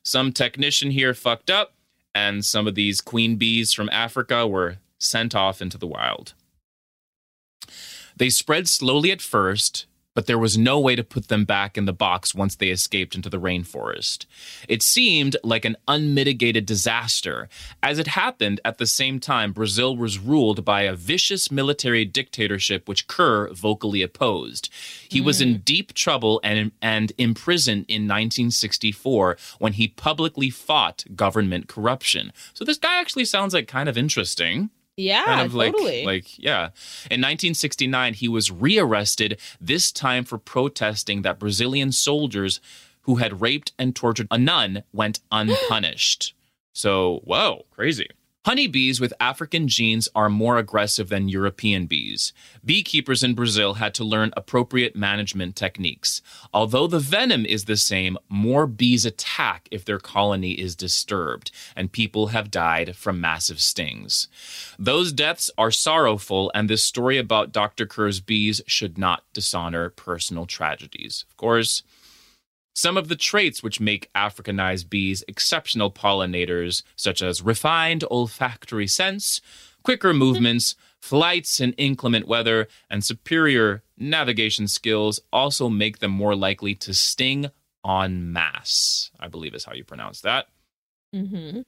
some technician here fucked up and some of these queen bees from Africa were sent off into the wild. They spread slowly at first, but there was no way to put them back in the box once they escaped into the rainforest. It seemed like an unmitigated disaster. As it happened, at the same time, Brazil was ruled by a vicious military dictatorship which Kerr vocally opposed. He was in mm-hmm. deep trouble and, and imprisoned in 1964 when he publicly fought government corruption. So this guy actually sounds like kind of interesting Yeah, kind of like totally. like yeah. In 1969 he was rearrested this time for protesting that brazilian soldiers who had raped and tortured a nun went (gasps) unpunished. So whoa crazy Honeybees with African genes are more aggressive than European bees. Beekeepers in Brazil had to learn appropriate management techniques. Although the venom is the same, more bees attack if their colony is disturbed, and people have died from massive stings. Those deaths are sorrowful, and this story about Dr. Kerr's bees should not dishonor personal tragedies. Of course, some of the traits which make Africanized bees exceptional pollinators, such as refined olfactory sense, quicker movements, flights in inclement weather, and superior navigation skills, also make them more likely to sting en masse, I believe is how you pronounce that. Mm-hmm.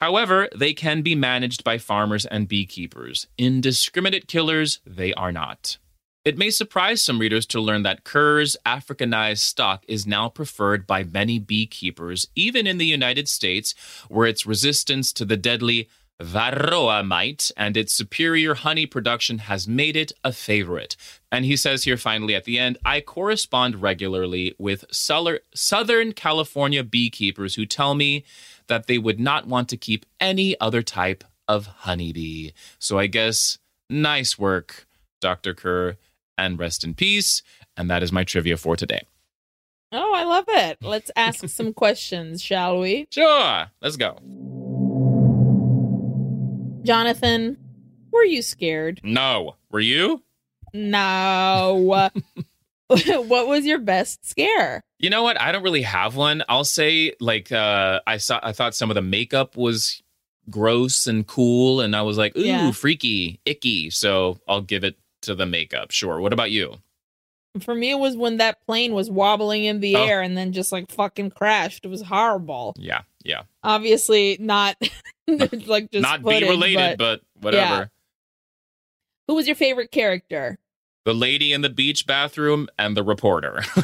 However, they can be managed by farmers and beekeepers. Indiscriminate killers, they are not. It may surprise some readers to learn that Kerr's Africanized stock is now preferred by many beekeepers, even in the United States, where its resistance to the deadly Varroa mite and its superior honey production has made it a favorite. And he says here finally at the end I correspond regularly with Southern California beekeepers who tell me that they would not want to keep any other type of honeybee. So I guess nice work, Dr. Kerr, and rest in peace. And that is my trivia for today. Oh, I love it. Let's ask some (laughs) questions, shall we? Sure, let's go. Jonathan, were you scared? No, were you? No. (laughs) (laughs) what was your best scare? You know what? I don't really have one. I'll say like uh I saw I thought some of the makeup was gross and cool and I was like, "Ooh, Yeah. freaky, icky." So, I'll give it to the makeup. Sure. What about you? For me, it was when that plane was wobbling in the Oh. air and then just like fucking crashed. It was horrible. Yeah. Yeah. Obviously, not (laughs) like just Not footage, be related, but but, whatever. who was your favorite character? The lady in the beach bathroom and the reporter. (laughs) (laughs)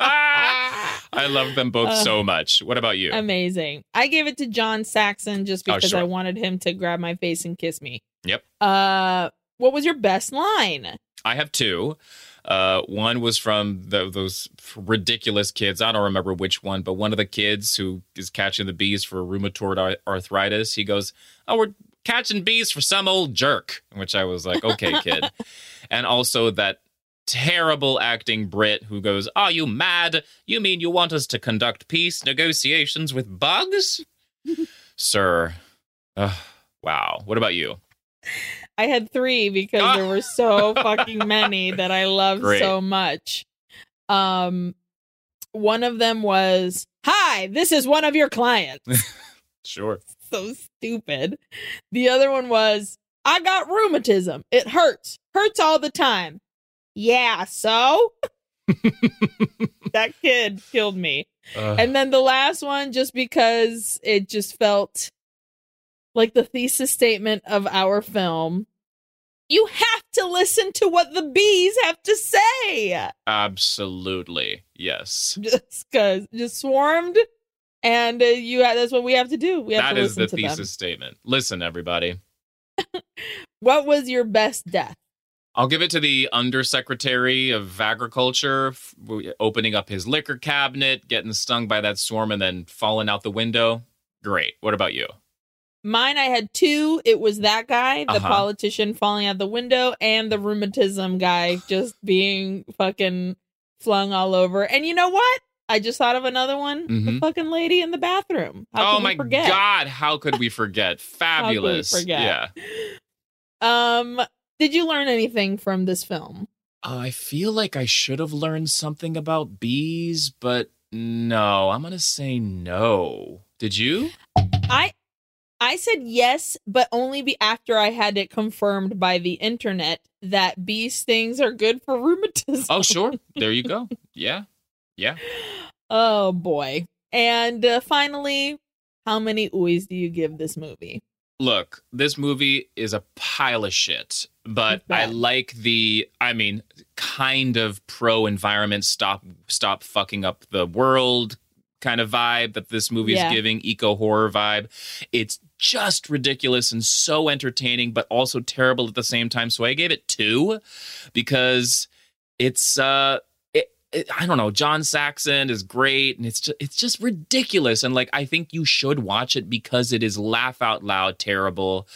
I love them both Uh, so much. What about you? Amazing. I gave it to John Saxon just Oh, because sure. I wanted him to grab my face and kiss me. Yep. Uh, what was your best line? I have two. Uh, one was from the, those ridiculous kids. I don't remember which one, but one of the kids who is catching the bees for rheumatoid arthritis. He goes, "Oh, we're catching bees for some old jerk," which I was like, "Okay, kid." (laughs) and also that terrible acting Brit who goes, Are you mad? You mean you want us to conduct peace negotiations with bugs? (laughs) Sir. Uh, wow. What about you? I had three because there were so (laughs) fucking many that I loved Great. so much. Um, one of them was, "Hi, this is one of your clients." (laughs) sure. So stupid. The other one was, "I got rheumatism. It hurts. Hurts all the time." Yeah, so (laughs) that kid killed me. Uh, and then the last one, just because it just felt like the thesis statement of our film. You have to listen to what the bees have to say. Absolutely. Yes. (laughs) Just because, just swarmed. And uh, you that's what we have to do. We have that to is the thesis them. statement. Listen, everybody. (laughs) what was your best death? I'll give it to the undersecretary of agriculture opening up his liquor cabinet, getting stung by that swarm, and then falling out the window. Great. What about you? Mine, I had two. It was that guy, the uh-huh. politician falling out the window, and the rheumatism guy just being fucking flung all over. And you know what? I just thought of another one. Mm-hmm. The fucking lady in the bathroom. How oh my god! How could we forget? (laughs) Fabulous. we forget? Yeah. (laughs) Um, did you learn anything from this film? Uh, I feel like I should have learned something about bees, but no, I'm going to say no. Did you? I I said yes, but only be after I had it confirmed by the internet that bee stings are good for (laughs) rheumatism. Oh, sure. There you go. (laughs) Yeah. Yeah. Oh boy. And uh, finally, how many oohs do you give this movie? Look, this movie is a pile of shit, but I like the I mean, kind of pro environment stop stop fucking up the world kind of vibe that this movie yeah. is giving, eco horror vibe. It's just ridiculous and so entertaining but also terrible at the same time. So I gave it 2 because it's uh it, I don't know. John Saxon is great, and it's just it's just ridiculous. And like, I think you should watch it because it is laugh out loud terrible.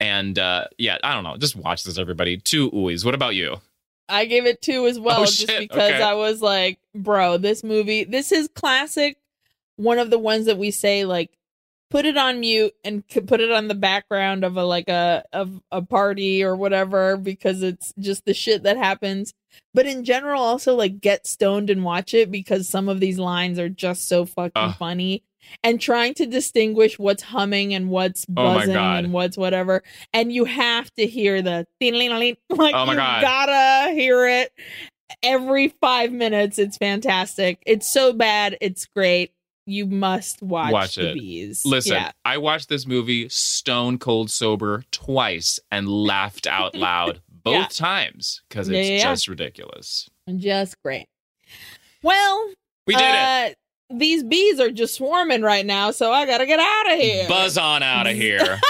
And uh yeah, I don't know. Just watch this, everybody. Two oohs. What about you? I gave it two as well, oh, just because okay. I was like, bro, this movie, this is classic. One of the ones that we say like put it on mute and put it on the background of a like a of a party or whatever because it's just the shit that happens. But in general also like get stoned and watch it because some of these lines are just so fucking uh. funny. And trying to distinguish what's humming and what's oh buzzing oh and what's whatever. And you have to hear the like oh my you God. gotta hear it. Every 5 minutes it's fantastic. It's so bad. It's great you must watch, watch the it. bees. Listen, yeah. I watched this movie stone cold sober twice and laughed out loud (laughs) both yeah. times because it's yeah, just ridiculous. Just great. Well, we did uh, it. These bees are just swarming right now, so I gotta get out of here. Buzz on out of (laughs) here.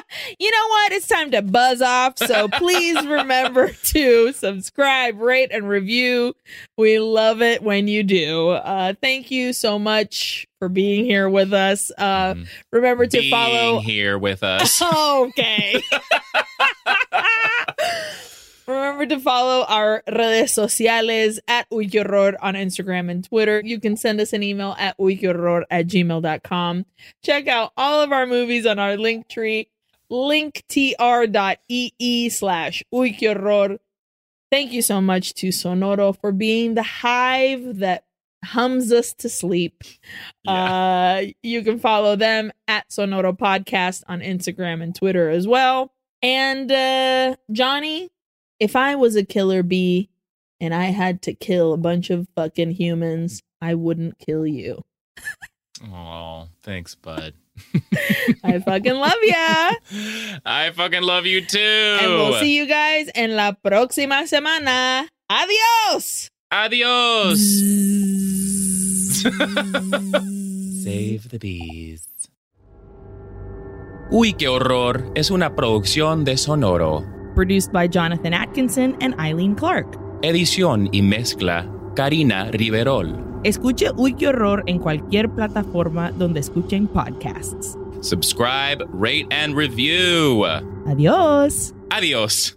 (laughs) you know what? It's time to buzz off. So please (laughs) remember to subscribe, rate, and review. We love it when you do. Uh, thank you so much for being here with us. Uh, mm. Remember to being follow (laughs) here with us. okay. Remember to follow our redes sociales at Uyquehorror on Instagram and Twitter. You can send us an email at uyquehorror at gmail.com. Check out all of our movies on our link tree linktr.ee slash uyquehorror. Thank you so much to Sonoro for being the hive that hums us to sleep. Yeah. Uh, you can follow them at Sonoro Podcast on Instagram and Twitter as well. And uh, Jonny, if I was a killer bee and I had to kill a bunch of fucking humans, I wouldn't kill you. Oh, thanks, bud. (laughs) I fucking love ya. I fucking love you too. And we'll see you guys en la próxima semana. Adios. Adios. (laughs) Save the bees. Uy, qué horror es una producción de Sonoro. Produced by Jonathan Atkinson and Aileen Clark. Edición y mezcla Karina Riverol. Escuche Uy, qué horror en cualquier plataforma donde escuchen podcasts. Subscribe, rate, and review. Adiós. Adios.